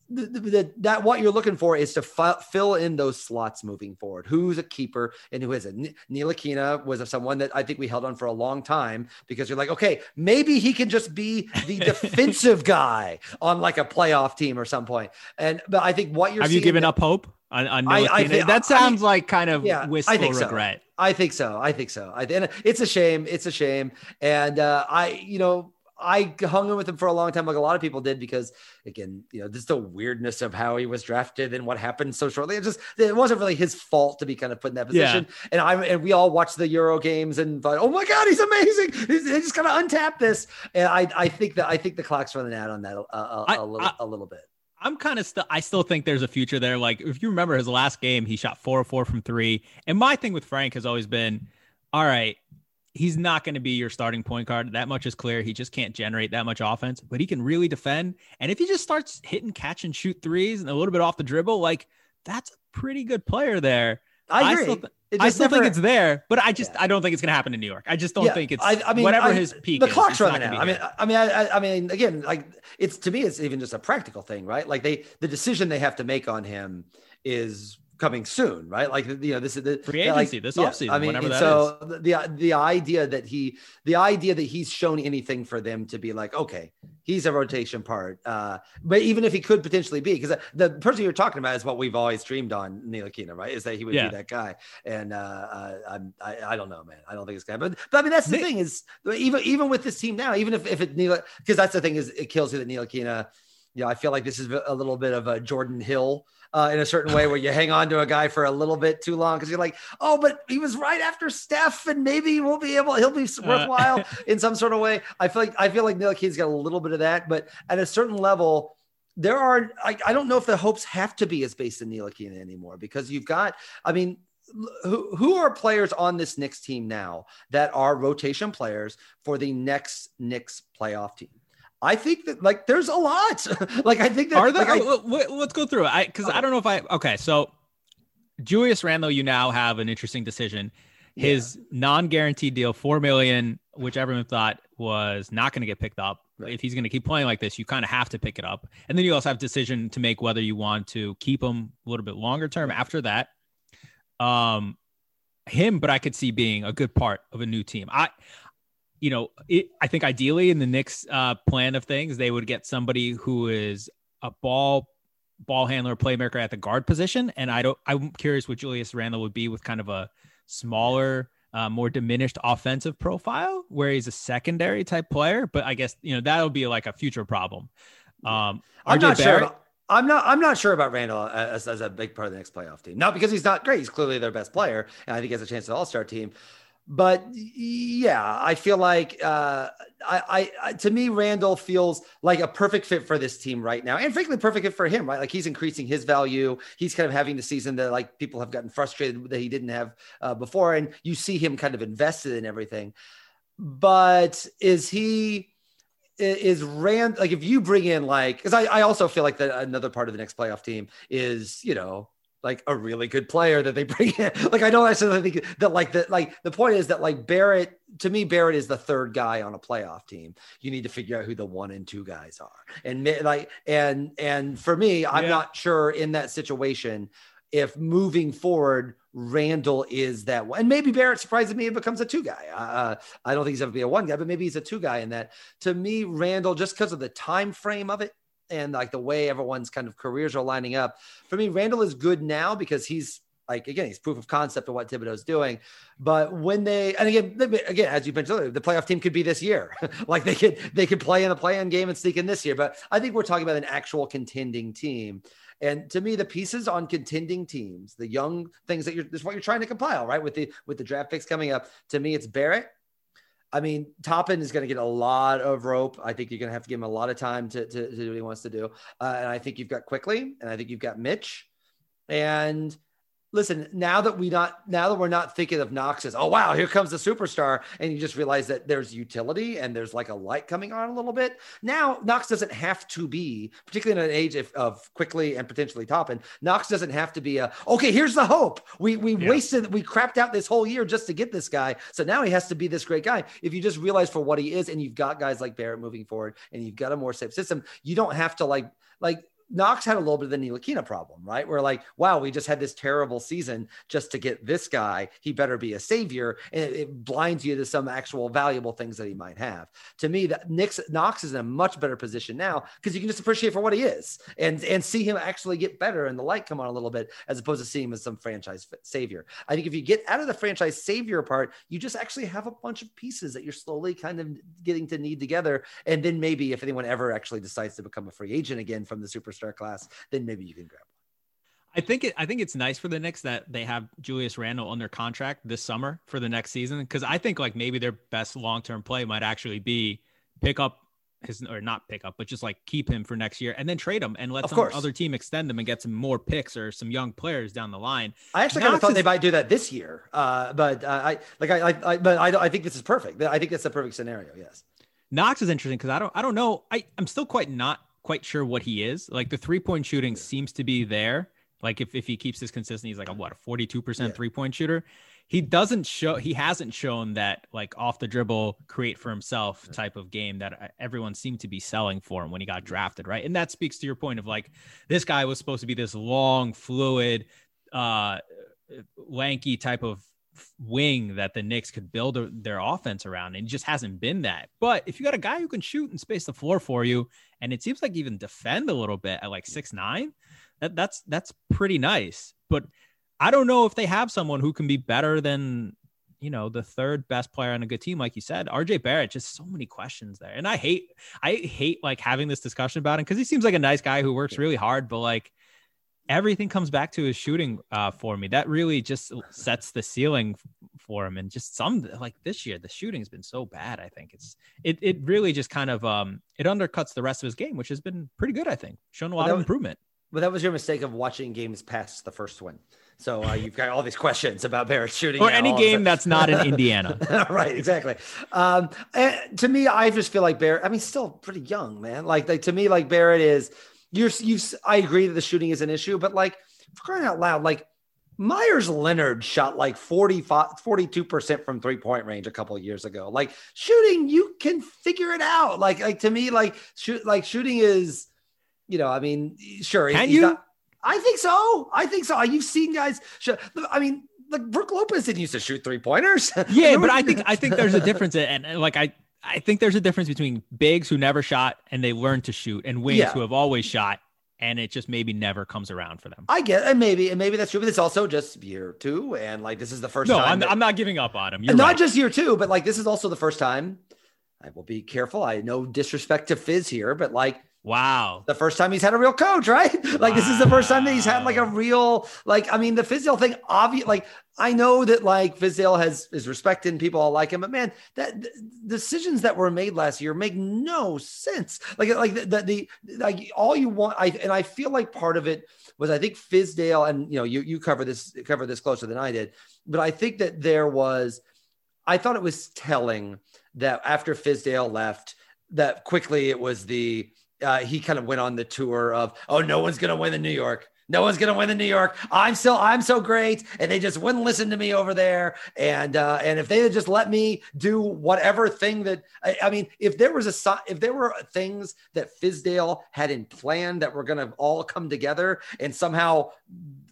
the, the, that what you're looking for is to f- fill in those slots moving forward. Who's a keeper and who isn't? N- Ntilikina was someone that I think we held on for a long time because you're like, okay, maybe he can just be the defensive guy on like a playoff team or some point. And but I think what you're have you given up hope on, on I, I think, that sounds I, like kind of yeah, wistful I think regret. So. I think so. I think so. I and it's a shame. It's a shame. And uh, I, you know I hung in with him for a long time, like a lot of people did, because again, you know, just the weirdness of how he was drafted and what happened so shortly. It just it wasn't really his fault to be kind of put in that position. Yeah. And I and we all watched the Euro games and thought, oh my god, he's amazing. He's, he's just gonna untap this. And I I think that I think the clock's running out on that a, a, I, a little I, a little bit. I'm kind of still, I still think there's a future there. Like, if you remember his last game, he shot four or four from three. And my thing with Frank has always been, all right, he's not going to be your starting point guard. That much is clear. He just can't generate that much offense, but he can really defend. And if he just starts hitting catch and shoot threes and a little bit off the dribble, like that's a pretty good player there. I agree. I still, th- I still never, think it's there, but I just yeah. I don't think it's going to happen in New York. I just don't yeah, think it's. I, I mean, whatever his peak. The is, clock's running out. I mean, I mean, I, I mean, again, like it's to me, it's even just a practical thing, right? Like they, the decision they have to make on him is coming soon, right? Like you know, this is the free agency like, this yeah, offseason. I mean, so is. the the idea that he the idea that he's shown anything for them to be like, okay, he's a rotation part. Uh, but even if he could potentially be, because the person you're talking about is what we've always dreamed on Ntilikina, right? Is that he would yeah. be that guy. And uh, uh, I'm, I, I don't know, man. I don't think it's gonna. But but I mean, that's the Knick, thing is even even with this team now, even if if it Neil, because that's the thing is it kills you that Ntilikina. You know, I feel like this is a little bit of a Jordan Hill uh, in a certain way where you hang on to a guy for a little bit too long because you're like, oh, but he was right after Steph, and maybe we'll be able, he'll be uh, worthwhile uh, in some sort of way. I feel like I feel like Ntilikina's got a little bit of that, but at a certain level, there are I, I don't know if the hopes have to be as based in Ntilikina anymore because you've got, I mean, who, who are players on this Knicks team now that are rotation players for the next Knicks playoff team? I think that like there's a lot. like I think that are there. Like, I, let's go through it. I because I don't know if I okay. So Julius Randle, you now have an interesting decision. his yeah. non-guaranteed deal, four million, which everyone thought was not going to get picked up. Right. If he's going to keep playing like this, you kind of have to pick it up. And then you also have decision to make whether you want to keep him a little bit longer term after that. Um, him, but I could see being a good part of a new team. I, you know, it, I think ideally in the Knicks uh, plan of things, they would get somebody who is a ball ball handler, playmaker at the guard position. And I don't. I'm curious what Julius Randle would be with kind of a smaller, uh, more diminished offensive profile, where he's a secondary type player. But I guess you know that'll be like a future problem. Um, I'm RJ not Barrett, sure. I'm not. I'm not sure about Randle as, as a big part of the next playoff team. Not because he's not great. He's clearly their best player, and I think he has a chance at All Star team. But yeah, I feel like uh, I, I, to me, Randle feels like a perfect fit for this team right now, and frankly, perfect fit for him. Right, like he's increasing his value. He's kind of having the season that like people have gotten frustrated that he didn't have uh, before, and you see him kind of invested in everything. But is he? is Rand like if you bring in like because I, I also feel like that another part of the next playoff team is you know like a really good player that they bring in. Like I don't necessarily think that like the like the point is that like Barrett to me Barrett is the third guy on a playoff team. You need to figure out who the one and two guys are. And like and and for me, I'm yeah. not sure in that situation if moving forward Randle is that one. And maybe Barrett surprises me and becomes a two guy. Uh, I don't think he's ever be a one guy, but maybe he's a two guy in that. To me, Randle, just because of the time frame of it, and like the way everyone's kind of careers are lining up. For me, Randle is good now because he's like again, he's proof of concept of what Thibodeau's doing. But when they and again, again, as you mentioned the playoff team could be this year. like they could they could play in the play-in game and sneak in this year. But I think we're talking about an actual contending team. And to me, the pieces on contending teams, the young things that you're this is what you're trying to compile, right? With the with the draft picks coming up. To me, it's Barrett, I mean, Toppin is going to get a lot of rope. I think you're going to have to give him a lot of time to, to, to do what he wants to do. Uh, and I think you've got Quickley, and I think you've got Mitch. And listen, now that we not now that we're not thinking of Knox as oh wow, here comes the superstar, and you just realize that there's utility and there's like a light coming on a little bit. Now Knox doesn't have to be, particularly in an age of, of Quickley and potentially Toppin. Knox doesn't have to be a okay. Here's the hope. We we yeah. wasted we crapped out this whole year just to get this guy, so now he has to be this great guy. If you just realize for what he is, and you've got guys like Barrett moving forward, and you've got a more safe system, you don't have to like like Knox had a little bit of the Ntilikina problem, right? Where like, wow, we just had this terrible season just to get this guy. He better be a savior, and it, it blinds you to some actual valuable things that he might have. To me, that Nick's, Knox is in a much better position now because you can just appreciate for what he is and and see him actually get better and the light come on a little bit as opposed to seeing him as some franchise savior. I think if you get out of the franchise savior part, you just actually have a bunch of pieces that you're slowly kind of getting to need together, and then maybe if anyone ever actually decides to become a free agent again from the super superstar class, then maybe you can grab one. I think it, I think it's nice for the Knicks that they have Julius Randle under contract this summer for the next season because I think like maybe their best long term play might actually be pick up his or not pick up, but just like keep him for next year and then trade him and let of some course. other team extend him and get some more picks or some young players down the line. I actually kind of thought is, they might do that this year, uh, but uh, I like I, I, I but I, I think this is perfect. I think that's the perfect scenario. Yes, Knox is interesting because I don't I don't know I I'm still quite not quite sure what he is. Like the three point shooting seems to be there. Like if, if he keeps this consistent, he's like a what a 42% yeah. three point shooter. He doesn't show he hasn't shown that like off the dribble create for himself type of game that uh, everyone seemed to be selling for him when he got drafted, right? And that speaks to your point of like this guy was supposed to be this long, fluid, uh lanky type of wing that the Knicks could build their offense around, and it just hasn't been that. But if you got a guy who can shoot and space the floor for you, and it seems like even defend a little bit at like six nine, that that's that's pretty nice. But I don't know if they have someone who can be better than you know the third best player on a good team like you said rj barrett just so many questions there and i hate i hate like having this discussion about him because he seems like a nice guy who works really hard but like everything comes back to his shooting uh, for me. That really just sets the ceiling for him. And just some like this year, the shooting's been so bad. I think it's it it really just kind of um it undercuts the rest of his game, which has been pretty good. I think shown a lot of was, improvement. But that was your mistake of watching games past the first one. So uh, you've got all these questions about Barrett shooting, or any game that's not in Indiana. right, exactly. Um, to me, I just feel like Barrett. I mean, still pretty young, man. Like, like to me, like Barrett is you're you I agree that the shooting is an issue, but like for crying out loud, like Meyers Leonard shot like 42% from three point range a couple of years ago. Like shooting, you can figure it out. Like, like to me, like shoot, like shooting is, you know, I mean, sure. Can you? Not, I think so. I think so. You've seen guys. Shoot, I mean, like Brook Lopez didn't used to shoot three pointers. Yeah, but I think I think there's a difference, and, and like I I think there's a difference between bigs who never shot and they learn to shoot, and wings yeah. who have always shot and it just maybe never comes around for them. I get, and maybe, and maybe that's true, but it's also just year two, and like this is the first no, time. I'm, that, I'm not giving up on him. You're not right. just year two, but like this is also the first time. I will be careful. I no disrespect to Fizz here, but like Wow. The first time he's had a real coach, right? Like wow. this is the first time that he's had like a real, like, I mean, the Fizdale thing, obvious, like, I know that like Fizdale has is respected and people all like him, but man, that the decisions that were made last year make no sense. Like, like the, the, the like all you want, I and I feel like part of it was I think Fizdale, and you know, you you cover this cover this closer than I did, but I think that there was, I thought it was telling that after Fizdale left, that quickly it was the uh, he kind of went on the tour of, oh, no one's going to win in New York. No one's going to win in New York. I'm still, I'm so great. And they just wouldn't listen to me over there. And, uh, and if they had just let me do whatever thing that, I, I mean, if there was a, if there were things that Fizdale had in plan that were going to all come together and somehow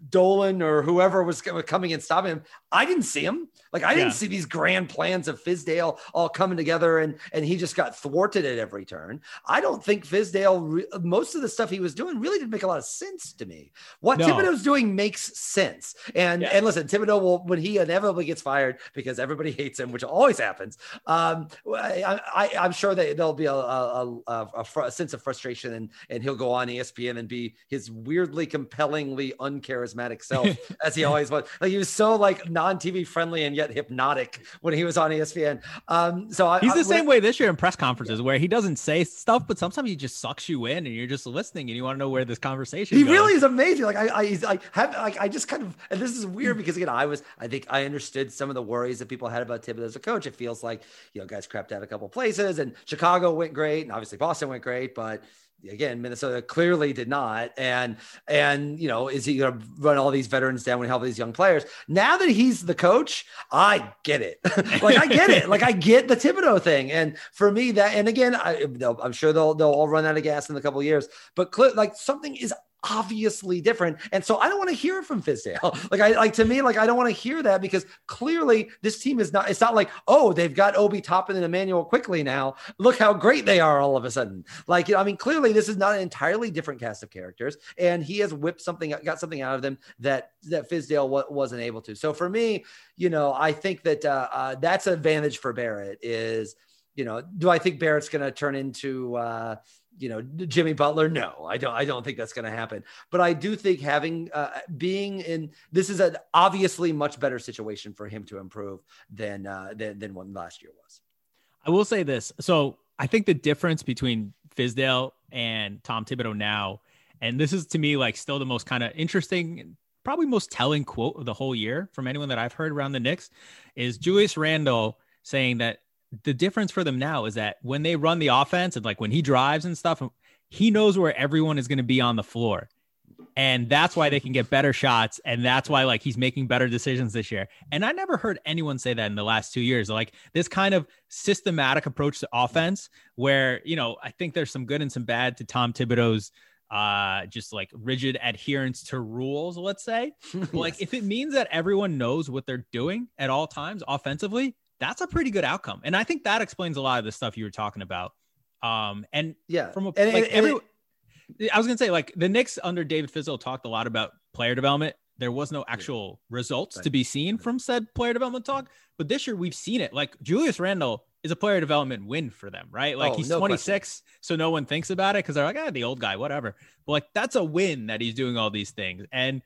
Dolan or whoever was coming and stopping him. I didn't see him. Like I didn't see these grand plans of Fizdale all coming together, and and he just got thwarted at every turn. I don't think Fizdale. Re- most of the stuff he was doing really didn't make a lot of sense to me. What no. Thibodeau's doing makes sense. And yeah. and listen, Thibodeau will when he inevitably gets fired because everybody hates him, which always happens. Um, I, am sure that there'll be a a, a, a, fr- a sense of frustration, and and he'll go on ESPN and be his weirdly compellingly uncharismatic charismatic self as he always was. Like he was so like non-TV friendly and yet hypnotic when he was on ESPN. Um, so I, he's the I, same way this year in press conferences where he doesn't say stuff, but sometimes he just sucks you in and you're just listening and you want to know where this conversation. Is. He goes. really is amazing. Like I, I, I have like I just kind of and this is weird because again I was I think I understood some of the worries that people had about Thibodeau as a coach. It feels like you know guys crapped out a couple places and Chicago went great and obviously Boston went great, but again minnesota clearly did not. And and you know is he going to run all these veterans down he help these young players? Now that he's the coach i get it. Like i get it. Like i get the thibodeau thing. And for me that and again I, i'm sure they'll they'll all run out of gas in a couple years. But cl- like something is obviously different. And so I don't want to hear it from Fizdale. Like I like to me, like I don't want to hear that because clearly this team is not, it's not like, oh, they've got Obi Toppin and Immanuel Quickley now. Look how great they are all of a sudden. Like, you know, I mean, clearly this is not an entirely different cast of characters. And he has whipped something, got something out of them that that Fizdale w- wasn't able to. So for me, you know, I think that uh, uh, that's an advantage for Barrett is, you know, do I think Barrett's going to turn into, uh, you know Jimmy Butler. No, I don't. I don't think that's going to happen. But I do think having uh, being in this is an obviously much better situation for him to improve than uh, than than what last year was. I will say this. So I think the difference between Fizdale and Tom Thibodeau now, and this is to me like still the most kind of interesting, probably most telling quote of the whole year from anyone that I've heard around the Knicks, is Julius Randle saying that the difference for them now is that when they run the offense and like when he drives and stuff, he knows where everyone is going to be on the floor. And that's why they can get better shots. And that's why like he's making better decisions this year. And I never heard anyone say that in the last two years. Like this kind of systematic approach to offense, where, you know, I think there's some good and some bad to Tom Thibodeau's uh just like rigid adherence to rules let's say yes. like if it means that everyone knows what they're doing at all times offensively that's a pretty good outcome. And I think that explains a lot of the stuff you were talking about. Um, and yeah, from a, and, like and, every, and, I was gonna say like the Knicks under David Fizdale talked a lot about player development. There was no actual yeah. results right. to be seen from said player development talk, but this year we've seen it. Like Julius Randle is a player development win for them, right? Like oh, he's no 26, question. so no one thinks about it because they're like, ah, the old guy, whatever. But like that's a win that he's doing all these things. And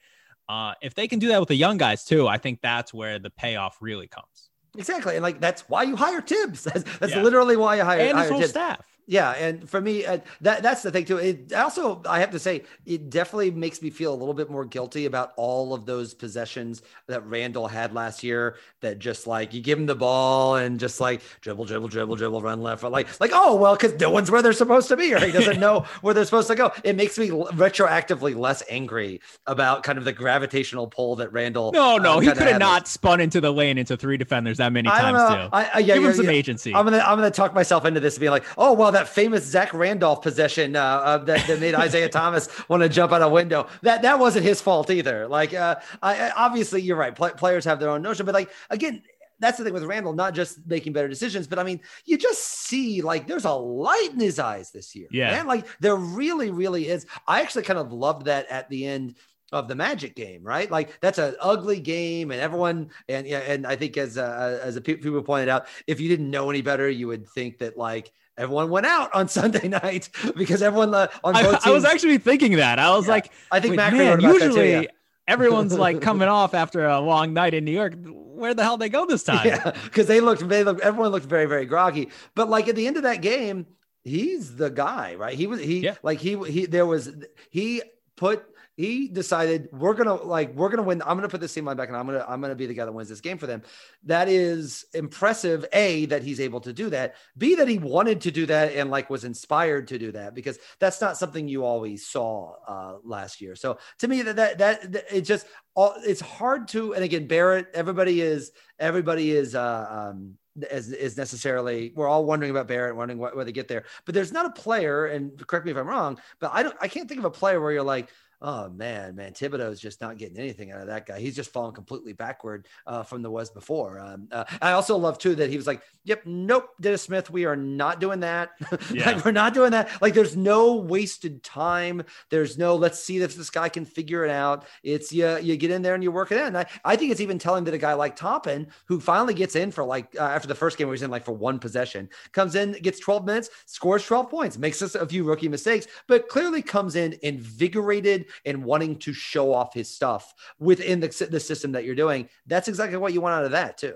uh, if they can do that with the young guys too, I think that's where the payoff really comes. Exactly. And like that's why you hire Thibs. That's, that's yeah. literally why you hire, and hire his whole staff. Yeah, and for me, uh, that that's the thing too. It also, I have to say, it definitely makes me feel a little bit more guilty about all of those possessions that Randle had last year. That just like you give him the ball and just like dribble, dribble, dribble, dribble, run left, like like oh well, because no one's where they're supposed to be, or he doesn't know where they're supposed to go. It makes me retroactively less angry about kind of the gravitational pull that Randle No, no, uh, he could have not spun into the lane into three defenders that many times too. I, I, yeah, give him some yeah. agency. I'm gonna I'm gonna talk myself into this being like, oh well, that that famous Zach Randolph possession uh, uh, that, that, made Isiah Thomas want to jump out a window. That that wasn't his fault either. Like, uh, I, obviously, you're right. Play, players have their own notion, but like again, that's the thing with Randle, not just making better decisions, but I mean, you just see like there's a light in his eyes this year. Yeah. Man. Like there really, really is. I actually kind of loved that at the end of the Magic game, right? Like that's an ugly game, and everyone and yeah, and I think as uh, as a people pointed out, if you didn't know any better, you would think that like everyone went out on Sunday night because everyone uh, on I, I, was actually thinking that I was yeah. like, I think man, usually. Too, yeah. everyone's like coming off after a long night in New York. Where the hell they go this time? Yeah, because they looked, they looked, everyone looked very, very groggy. But like at the end of that game, he's the guy, right? He was he yeah. like he he there was he put he decided we're gonna like we're gonna win. I'm gonna put this team line back, and I'm gonna I'm gonna be the guy that wins this game for them. That is impressive. A that he's able to do that. B that he wanted to do that and like was inspired to do that because that's not something you always saw uh, last year. So to me that that that, it just all it's hard to. And again, Barrett. Everybody is everybody is. Uh, um, is, is necessarily we're all wondering about Barrett, wondering what, where they get there. But there's not a player, and correct me if I'm wrong, but I don't I can't think of a player where you're like, oh man, man, Thibodeau is just not getting anything out of that guy. He's just falling completely backward uh, from the was before. Um, uh, I also love too that he was like, "Yep, nope, Dennis Smith, we are not doing that. Yeah. like we're not doing that. Like there's no wasted time. There's no let's see if this guy can figure it out. It's you, you get in there and you work it in. And I, I think it's even telling that a guy like Toppin, who finally gets in for like uh, after the first game where he's in like for one possession, comes in, gets 12 minutes, scores 12 points, makes us a few rookie mistakes, but clearly comes in invigorated and wanting to show off his stuff within the, the system that you're doing. That's exactly what you want out of that too.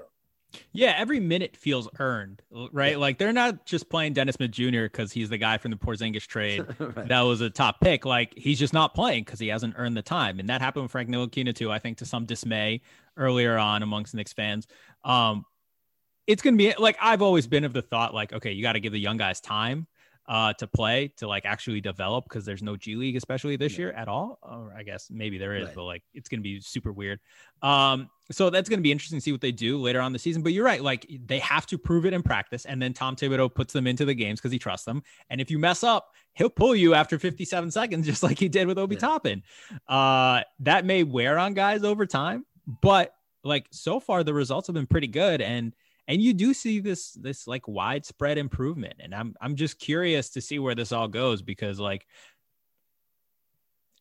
Yeah, every minute feels earned, right? Yeah. Like they're not just playing Dennis Smith Jr. because he's the guy from the Porzingis trade right. that was a top pick. Like he's just not playing because he hasn't earned the time, and that happened with Frank Ntilikina too. I think to some dismay earlier on amongst Knicks fans. Um, it's gonna be like I've always been of the thought, like okay, you got to give the young guys time uh, to play to like actually develop because there's no G League, especially this yeah. year at all. Or I guess maybe there is, right. but like it's going to be super weird. Um, so that's going to be interesting to see what they do later on the season. But you're right, like they have to prove it in practice, and then Tom Thibodeau puts them into the games because he trusts them. And if you mess up, he'll pull you after 57 seconds, just like he did with Obi yeah. Toppin. Uh, that may wear on guys over time, but like so far the results have been pretty good and and you do see this this like widespread improvement and i'm i'm just curious to see where this all goes because like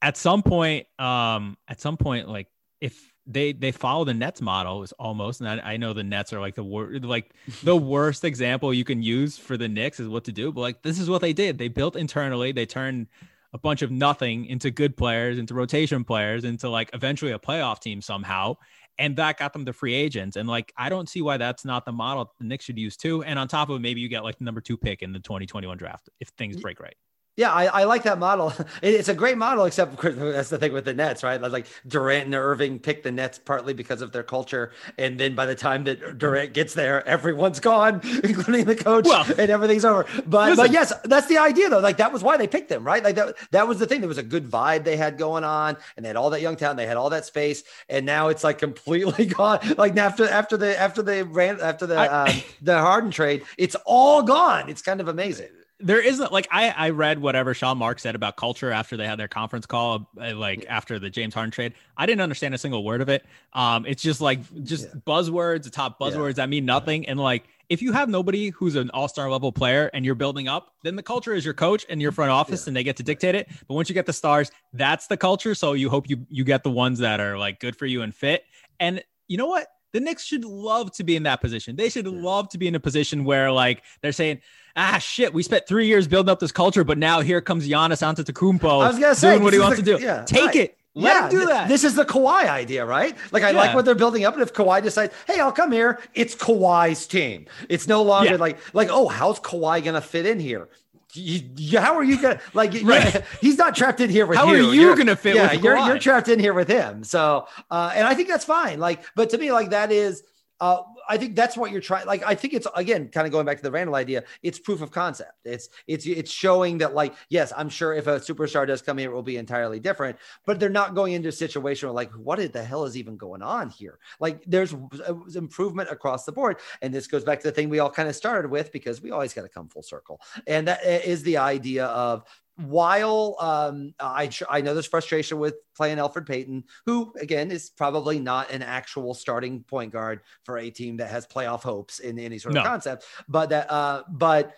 at some point um at some point like if they they follow the Nets model is almost, and I, I, know the Nets are like the worst, like the worst example you can use for the Knicks is what to do. But like this is what they did. They built internally. They turned a bunch of nothing into good players, into rotation players, into like eventually a playoff team somehow and that got them the free agents. And like, I don't see why that's not the model the Knicks should use too. And on top of it, maybe you get like the number two pick in the 2021 draft if things break right. Yeah, I, I like that model. It's a great model, except that's the thing with the Nets, right? Like Durant and Irving pick the Nets partly because of their culture, and then by the time that Durant gets there, everyone's gone, including the coach, well, and everything's over. But listen, but yes, that's the idea though. Like that was why they picked them, right? Like that that was the thing. There was a good vibe they had going on, and they had all that young talent, they had all that space, and now it's like completely gone. Like after after the after the ran after the I, um, the Harden trade, it's all gone. It's kind of amazing there isn't like I I read whatever Sean Marks said about culture after they had their conference call, uh, like after the James Harden trade. I didn't understand a single word of it. Um, it's just like just yeah. buzzwords, the top buzzwords yeah. that mean nothing. And like if you have nobody who's an all star level player and you're building up, then the culture is your coach and your front office, and they get to dictate it. But once you get the stars, that's the culture. So you hope you you get the ones that are like good for you and fit. And you know what? The Knicks should love to be in that position. They should love to be in a position where like they're saying ah, shit, we spent three years building up this culture, but now here comes Giannis Antetokounmpo. I was gonna say, doing what he wants the, to do. Yeah, Take right. it. Let yeah, him do that. This is the Kawhi idea, right? Like I yeah. like what they're building up. And if Kawhi decides, hey, I'll come here, it's Kawhi's team. It's no longer yeah. like like, oh, how's Kawhi gonna fit in here? you, how are you gonna like? Right. he's not trapped in here with how you. How are you you're, gonna fit? Yeah, you're you're trapped in here with him. So, uh, and I think that's fine. Like, but to me, like that is uh, I think that's what you're trying. Like, I think it's again kind of going back to the Randle idea. It's proof of concept. It's it's it's showing that like yes, I'm sure if a superstar does come here, it will be entirely different. But they're not going into a situation where like, what the hell is even going on here? Like, there's uh, improvement across the board, and this goes back to the thing we all kind of started with because we always got to come full circle, and that uh, is the idea of while um, I I know there's frustration with playing Elfrid Payton, who again is probably not an actual starting point guard for a team that has playoff hopes in any sort of no. concept, but that uh, but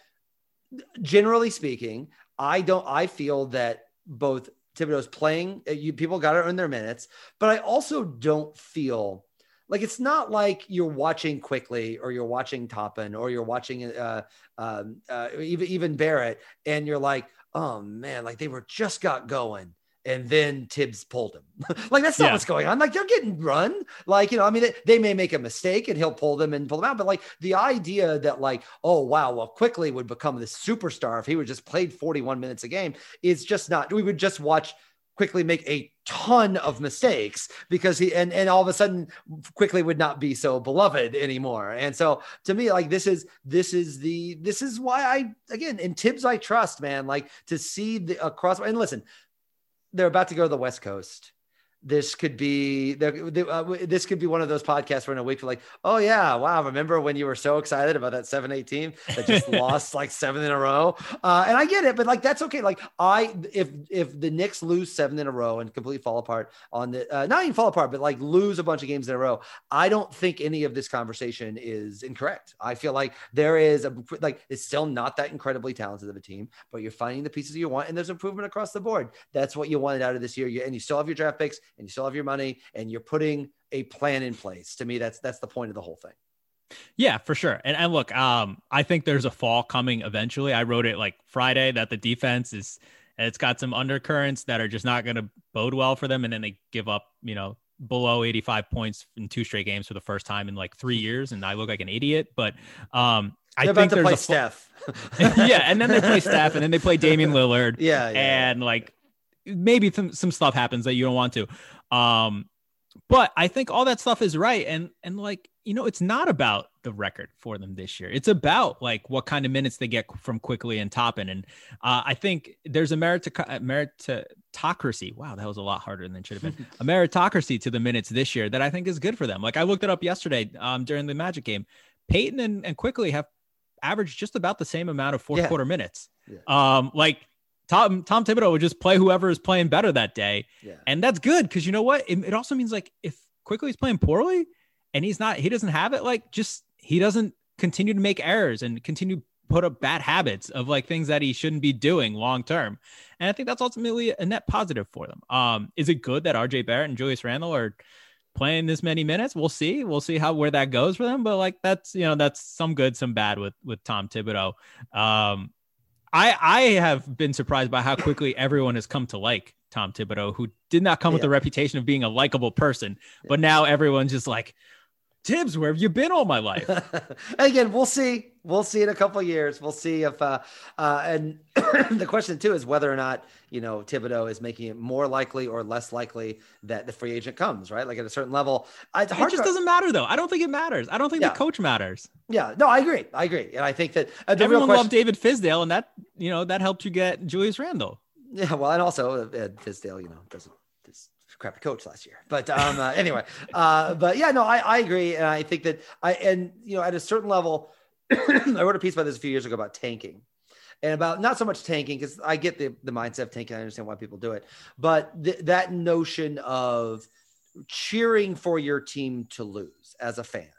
generally speaking, I don't I feel that both Thibodeau's playing uh, you people got to earn their minutes, but I also don't feel like it's not like you're watching Quickley or you're watching Toppin or you're watching uh, um, uh, even even Barrett and you're like oh man, like they were just got going and then Thibs pulled him. like that's not yeah. what's going on. Like they're getting run. Like you know, I mean, they, they, may make a mistake and he'll pull them and pull them out. But like the idea that like, oh wow, well, Quickley would become this superstar if he would just played 41 minutes a game is just not. We would just watch Quickley make a ton of mistakes because he and and all of a sudden Quickley would not be so beloved anymore. And so to me like this is this is the this is why i again in Thibs i trust man like to see the across and listen they're about to go to the west coast this could be uh, this could be one of those podcasts where in a week you're like, oh yeah, wow, remember when you were so excited about that seven eight team that just lost like seven in a row? Uh, and I get it, but like that's okay. Like I if if the Knicks lose seven in a row and completely fall apart on the uh, not even fall apart, but like lose a bunch of games in a row, I don't think any of this conversation is incorrect. I feel like there is a like it's still not that incredibly talented of a team, but you're finding the pieces you want, and there's improvement across the board. That's what you wanted out of this year. You, and you still have your draft picks and you still have your money and you're putting a plan in place. To me, that's that's the point of the whole thing. Yeah, for sure. And, and look, um, I think there's a fall coming eventually. I wrote it like Friday that the defense is it's got some undercurrents that are just not going to bode well for them, and then they give up, you know, below 85 points in two straight games for the first time in like three years, and I look like an idiot. But um, I think there's a Steph. yeah, and then they play Steph, and then they play Damian Lillard. Yeah, yeah and like maybe some, some stuff happens that you don't want to. Um, but I think all that stuff is right. And, and like, you know, it's not about the record for them this year. It's about like what kind of minutes they get from Quickley and Toppin. And uh, I think there's a meritocracy. Wow, that was a lot harder than it should have been. a meritocracy to the minutes this year that I think is good for them. Like I looked it up yesterday um, during the Magic game. Payton and, and Quickley have averaged just about the same amount of fourth yeah. quarter minutes. Yeah. Um, like Tom Tom Thibodeau would just play whoever is playing better that day, yeah. and that's good because you know what? It, it, also means like if Quickley is playing poorly and he's not, he doesn't have it. Like just he doesn't continue to make errors and continue put up bad habits of like things that he shouldn't be doing long term. And I think that's ultimately a net positive for them. Um, is it good that RJ Barrett and Julius Randle are playing this many minutes? We'll see. We'll see how where that goes for them. But like that's you know that's some good, some bad with with Tom Thibodeau. Um, I I have been surprised by how quickly everyone has come to like Tom Thibodeau, who did not come yeah. with the reputation of being a likable person, yeah. but now everyone's just like, Thibs, where have you been all my life? Again, we'll see. We'll see in a couple years. We'll see if, uh, uh, and the question too is whether or not you know Thibodeau is making it more likely or less likely that the free agent comes. Right, like at a certain level, it's hard. It just to... doesn't matter though. I don't think it matters. I don't think yeah. the coach matters. Yeah, no, I agree. I agree, and I think that uh, everyone question... loved David Fizdale, and that you know that helped you get Julius Randle. Yeah, well, and also uh, Fizdale, you know, doesn't crappy coach last year. But um, uh, anyway, uh, but yeah, no, I, I agree, and I think that I and you know at a certain level, I wrote a piece about this a few years ago about tanking. And about not so much tanking because I get the, the mindset of tanking. I understand why people do it, but th- that notion of cheering for your team to lose as a fan,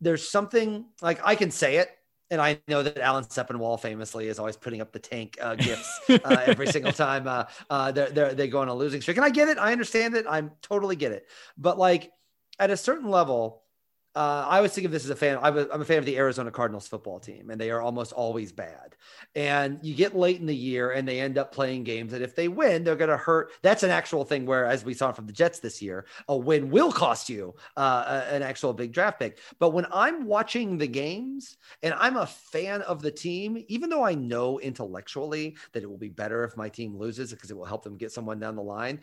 there's something like I can say it and I know that Alan Sepinwall famously is always putting up the tank uh, gifts uh, every single time uh, uh, they're, they're, they go on a losing streak. And I get it. I understand it. I totally get it. But like at a certain level, uh, I always think of this as a fan. I'm a, fan of the Arizona Cardinals football team, and they are almost always bad. And you get late in the year, and they end up playing games that if they win, they're going to hurt. That's an actual thing. Where, as we saw from the Jets this year, a win will cost you uh, an actual big draft pick. But when I'm watching the games, and I'm a fan of the team, even though I know intellectually that it will be better if my team loses because it will help them get someone down the line.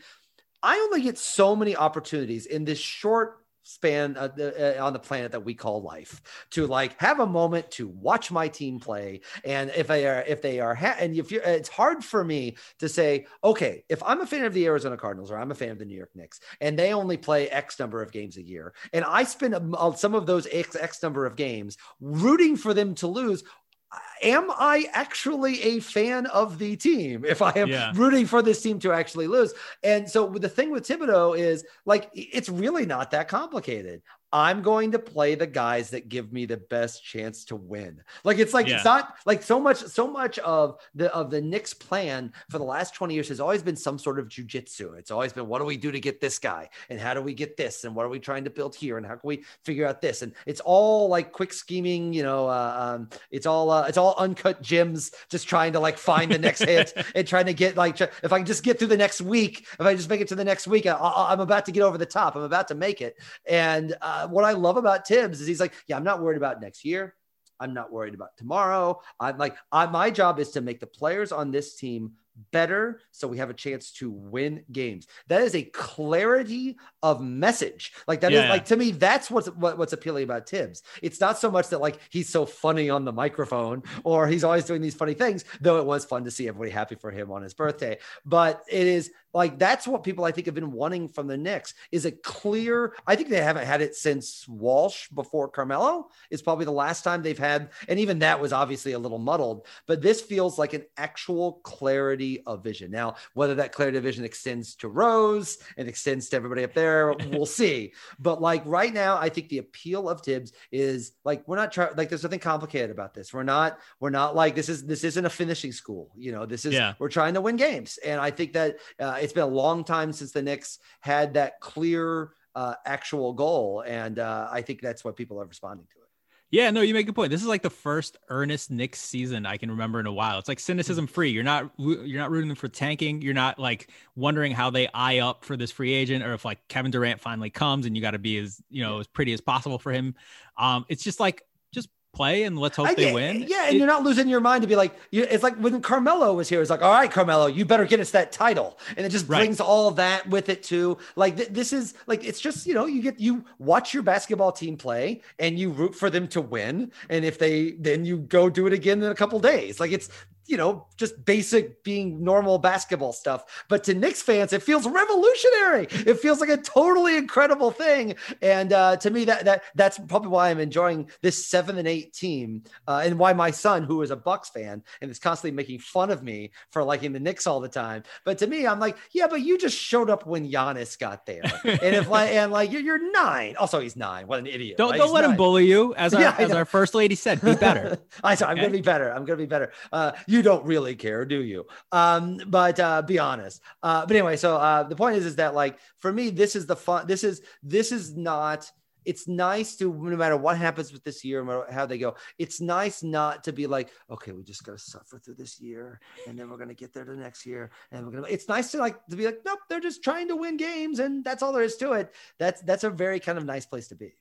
I only get so many opportunities in this short span uh, uh, on the planet that we call life to like have a moment to watch my team play and if they are if they are ha- and if you it's hard for me to say okay if i'm a fan of the arizona cardinals or i'm a fan of the new york knicks and they only play x number of games a year and i spend a, some of those x, x number of games rooting for them to lose am I actually a fan of the team if I am yeah. rooting for this team to actually lose? And so the thing with Thibodeau is like, it's really not that complicated. I'm going to play the guys that give me the best chance to win. Like it's like yeah. it's not like so much so much of the of the Knicks plan for the last 20 years has always been some sort of jujitsu. It's always been what do we do to get this guy and how do we get this and what are we trying to build here and how can we figure out this and it's all like quick scheming, you know, uh, um, it's all uh, it's all Uncut Gems just trying to like find the next hit and trying to get like if I can just get through the next week, if I just make it to the next week, I, am about to get over the top. I'm about to make it and uh, uh, what I love about Thibs is he's like, yeah, I'm not worried about next year. I'm not worried about tomorrow. I'm like, I, my job is to make the players on this team better so we have a chance to win games that is a clarity of message like that yeah. is like to me that's what's what, what's appealing about Thibs it's not so much that like he's so funny on the microphone or he's always doing these funny things though it was fun to see everybody happy for him on his birthday but it is like that's what people I think have been wanting from the Knicks is a clear. I think they haven't had it since Walsh before Carmelo is probably the last time they've had, and even that was obviously a little muddled. But this feels like an actual clarity of vision. Now, whether that clarity of vision extends to Rose and extends to everybody up there, we'll see. But like right now, I think the appeal of Thibs is like we're not trying. Like there's nothing complicated about this. We're not. We're not like this is this isn't a finishing school. You know, this is yeah. we're trying to win games, and I think that. Uh, it's been a long time since the Knicks had that clear uh, actual goal, and uh, I think that's what people are responding to. It. Yeah, no, you make a point. This is like the first earnest Knicks season I can remember in a while. It's like cynicism free. You're not you're not rooting them for tanking. You're not like wondering how they eye up for this free agent or if like Kevin Durant finally comes and you got to be as you know as pretty as possible for him. Um, it's just like play and let's hope I, they win. Yeah, and it, you're not losing your mind to be like, you, it's like when Carmelo was here, it's like, all right, Carmelo, you better get us that title, and it just brings all that with it too. Like th- this is like it's just you know you get you watch your basketball team play and you root for them to win, and if they then you go do it again in a couple days. Like it's you know, just basic being normal basketball stuff. But to Knicks fans, it feels revolutionary. It feels like a totally incredible thing. And uh, to me, that that that's probably why I'm enjoying this seven and eight team, uh, and why my son, who is a Bucks fan and is constantly making fun of me for liking the Knicks all the time. But to me, I'm like, yeah, but you just showed up when Giannis got there, and if like and like you're, you're nine. Also, he's nine. What an idiot! Don't right? don't let nine. him bully you. As our yeah, as our first lady said, be better. I, am okay? gonna be better. I'm gonna be better. Uh, you you don't really care, do you? Um, but uh, be honest. Uh, but anyway, so uh, the point is, is that like for me, this is the fun. This is this is not. It's nice to no matter what happens with this year, no matter how they go. It's nice not to be like, okay, we just got to suffer through this year, and then we're gonna get there the next year, and we're gonna. It's nice to like to be like, nope, they're just trying to win games, and that's all there is to it. That's that's a very kind of nice place to be.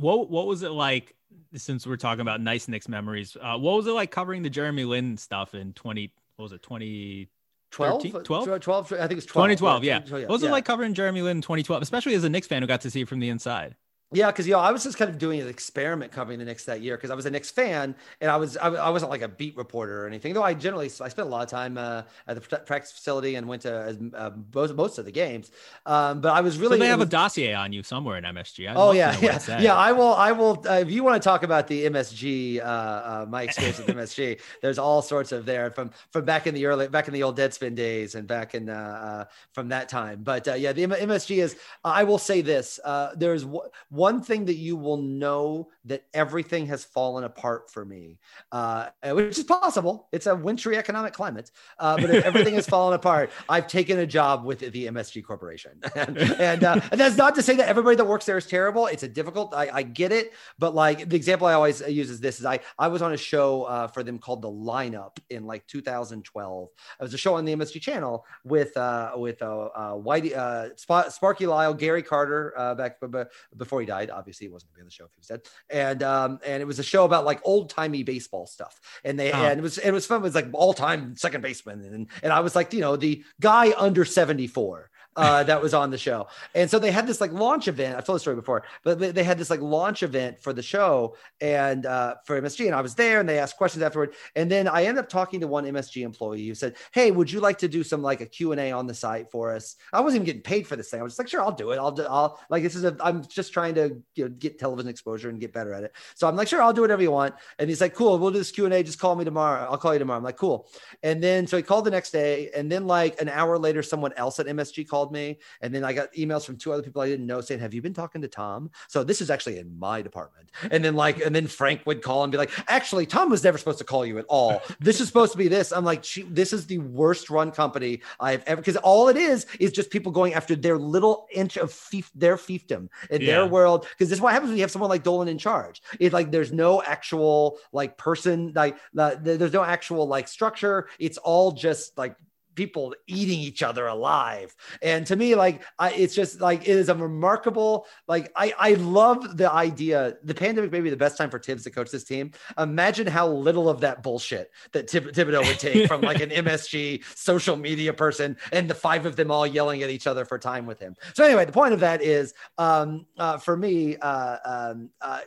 What what was it like since we're talking about nice Knicks memories, uh, what was it like covering the Jeremy Lin stuff in 20, what was it, 20, 12? 12? 12? I think it's 12. 2012, yeah. yeah. What was yeah. it like covering Jeremy Lin in 2012, especially as a Knicks fan who got to see it from the inside? Yeah, because you know I was just kind of doing an experiment covering the Knicks that year because I was a Knicks fan and I was I, I, wasn't like a beat reporter or anything. Though I generally I spent a lot of time uh, at the practice facility and went to uh, most, most of the games. Um, but I was really so they have was, a dossier on you somewhere in MSG. I'd oh yeah, yeah, yeah. I will I will uh, if you want to talk about the MSG uh, uh, my experience with MSG. There's all sorts of there from from back in the early back in the old Deadspin days and back in uh, from that time. But yeah, the MSG is I will say this. there's w- one thing that you will know that everything has fallen apart for me, uh, which is possible. It's a wintry economic climate, uh, but if everything has fallen apart, I've taken a job with the MSG Corporation, and and, uh, and, that's not to say that everybody that works there is terrible. It's a difficult. I, I, get it, but like the example I always use is this: is I I was on a show uh, for them called The Lineup in like 2012. It was a show on the MSG channel with uh, with uh, Whitey, uh, Sp- Sparky Lyle, Gary Carter uh, back b- b- before he died. Obviously, he wasn't going to be on the show if he was dead. And um, and it was a show about like old timey baseball stuff. And they oh. and it was it was fun. It was like all time second baseman, and and I was like you know the guy under 74 uh, that was on the show. And so they had this like launch event. I've told the story before, but they had this like launch event for the show and uh, for MSG. And I was there and they asked questions afterward. And then I ended up talking to one MSG employee who said, Hey, would you like to do some like a Q&A on the site for us? I wasn't even getting paid for this thing. I was just like, sure, I'll do it. I'll do, I'll like, this is a, I'm just trying to you know, get television exposure and get better at it. So I'm like, sure, I'll do whatever you want. And he's like, cool, we'll do this Q&A. Just call me tomorrow. I'll call you tomorrow. I'm like, cool. And then, so he called the next day. And then like an hour later, someone else at MSG called me. And then I got emails from two other people I didn't know saying, "Have you been talking to Tom?" So this is actually in my department. And then like, and then Frank would call and be like, "Actually, Tom was never supposed to call you at all. This is supposed to be this." I'm like, "This is the worst run company I've ever." Because all it is is just people going after their little inch of fief, their fiefdom in yeah. their world. Because this is what happens when you have someone like Dolan in charge. It's like there's no actual like person like uh, there's no actual like structure. It's all just like people eating each other alive. And to me, like, I, it's just like, it is a remarkable, like, I, I love the idea. The pandemic may be the best time for Thibs to coach this team. Imagine how little of that bullshit that Thib- Thibodeau would take from like an MSG social media person and the five of them all yelling at each other for time with him. So anyway, the point of that is, um, uh, for me, uh, um, uh,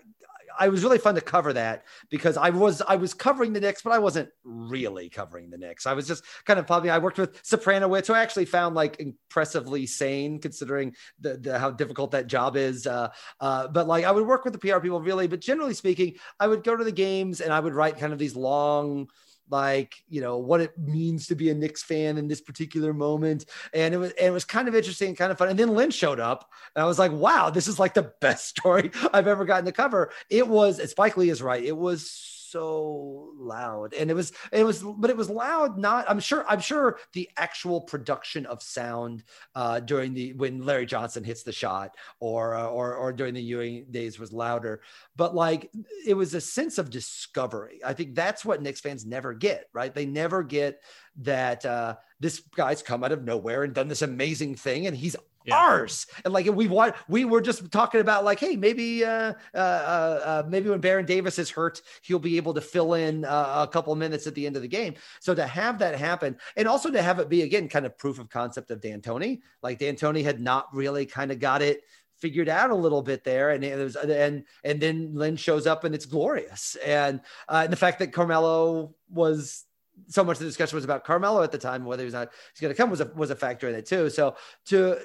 I was really fun to cover that because I was I was covering the Knicks, but I wasn't really covering the Knicks. I was just kind of probably I worked with Supranowitz, who I actually found like impressively sane considering the, the how difficult that job is. Uh, uh, but like I would work with the PR people really, but generally speaking, I would go to the games and I would write kind of these long like you know what it means to be a Knicks fan in this particular moment, and it was and it was kind of interesting and kind of fun. And then Lin showed up, and I was like, wow, this is like the best story I've ever gotten to cover. It was Spike Lee is right. It was so loud. And it was it was but it was loud not i'm sure i'm sure the actual production of sound uh during the when larry johnson hits the shot or uh, or or during the ewing days was louder. But like it was a sense of discovery. I think that's what Knicks fans never get right? They never get that uh this guy's come out of nowhere and done this amazing thing and he's yeah. ours. And like we want, we were just talking about like, hey, maybe, uh, uh, uh, maybe when Baron Davis is hurt, he'll be able to fill in uh, a couple minutes at the end of the game. So to have that happen, and also to have it be again kind of proof of concept of D'Antoni, like D'Antoni had not really kind of got it figured out a little bit there and it was and and then Lin shows up and it's glorious and uh, and the fact that Carmelo was so much of the discussion was about Carmelo at the time, whether he's not he's going to come was a was a factor in it too. So to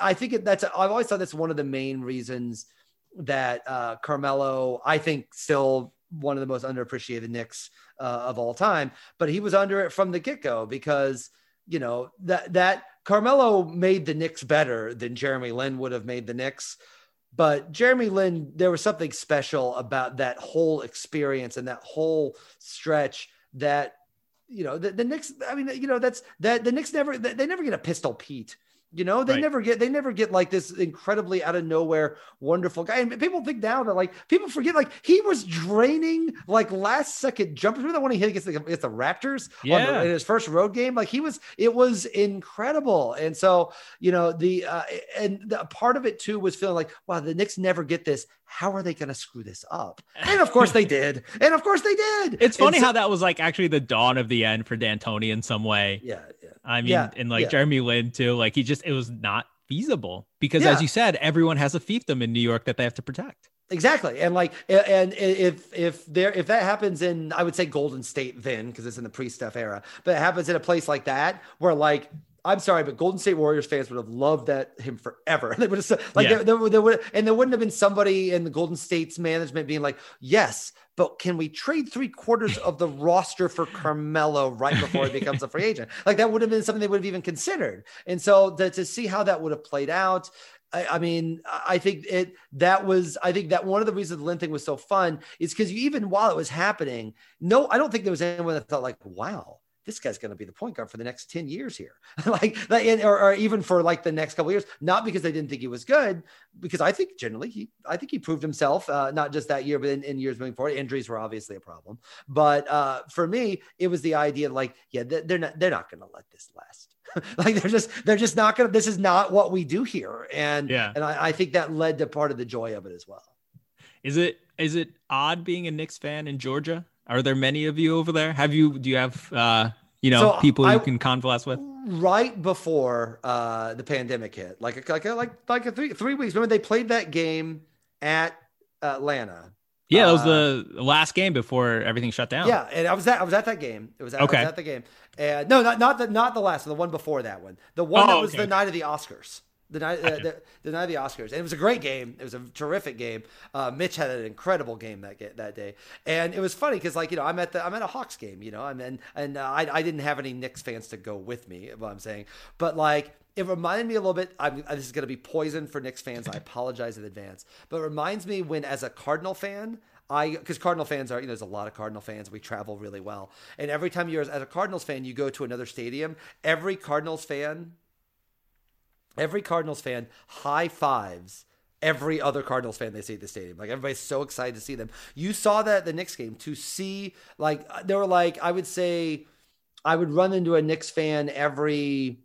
I think that's I've always thought that's one of the main reasons that uh, Carmelo I think still one of the most underappreciated Knicks uh, of all time, but he was under it from the get go because you know that that Carmelo made the Knicks better than Jeremy Lin would have made the Knicks. But Jeremy Lin, there was something special about that whole experience and that whole stretch that you know, the, the Knicks, I mean, you know, that's that the Knicks never, they never get a pistol Pete. You know, they right. never get they never get like this incredibly out of nowhere wonderful guy. And people think now that like people forget like he was draining like last second jumpers. Remember that one he hit against the, against the Raptors yeah. The, in his first road game? Like he was, it was incredible. And so you know the uh, and the part of it too was feeling like wow the Knicks never get this. How are they going to screw this up? And of course they did. And of course they did. It's funny so, how that was like actually the dawn of the end for D'Antoni in some way. Yeah. I mean, yeah, and like yeah. Jeremy Lin too. Like he just it was not feasible because, yeah. as you said, everyone has a fiefdom in New York that they have to protect. Exactly, and like, and if if there if that happens in, I would say Golden State then because it's in the pre-Steph era, but it happens in a place like that where like I'm sorry, but Golden State Warriors fans would have loved that him forever. They would have like yeah. there, there, there, would, and there wouldn't have been somebody in the Golden State's management being like, "Yes, but can we trade three quarters of the roster for Carmelo right before he becomes a free agent?" Like that would have been something they would have even considered. And so to, to see how that would have played out, I, I, mean, I think it that was I think that one of the reasons the Lin thing was so fun is because even while it was happening, no, I don't think there was anyone that thought like, wow, this guy's going to be the point guard for the next 10 years here. Like or, or, even for like the next couple years not because they didn't think he was good because i think generally he i think he proved himself uh, not just that year but in, in, years moving forward. Injuries were obviously a problem. But uh, for me it was the idea like yeah they're not they're not going to let this last. Like they're just they're just not gonna this is not what we do here. And yeah. and I, I think that led to part of the joy of it as well. Is it is it odd being a Knicks fan in Georgia? Are there many of you over there? Have you do you have uh you know so people I, you can convalesce with? Right before uh the pandemic hit, like a, like a, like like a three three weeks. Remember they played that game at Atlanta. Yeah, that was uh, the last game before everything shut down. Yeah, and I was at I was at that game. It was at, okay. I was at the game. And no, not not the not the last, the one before that one. The one oh, that was okay. the night of the Oscars the night uh, the, the, night of the Oscars, and it was a great game. It was a terrific game. Uh, Mitch had an incredible game that that day, and it was funny because like you know I'm at the I'm at a Hawks game, you know, I'm in, and uh, I I didn't have any Knicks fans to go with me. What I'm saying, but like it reminded me a little bit. I'm, this is going to be poison for Knicks fans. I apologize in advance, but it reminds me when as a Cardinal fan. I because Cardinal fans are you know there's a lot of Cardinal fans. We travel really well, and every time you're as a Cardinals fan, you go to another stadium. Every Cardinals fan every Cardinals fan high fives every other Cardinals fan they see at the stadium. Like everybody's so excited to see them. You saw that the Knicks game to see like there were like I would say I would run into a Knicks fan every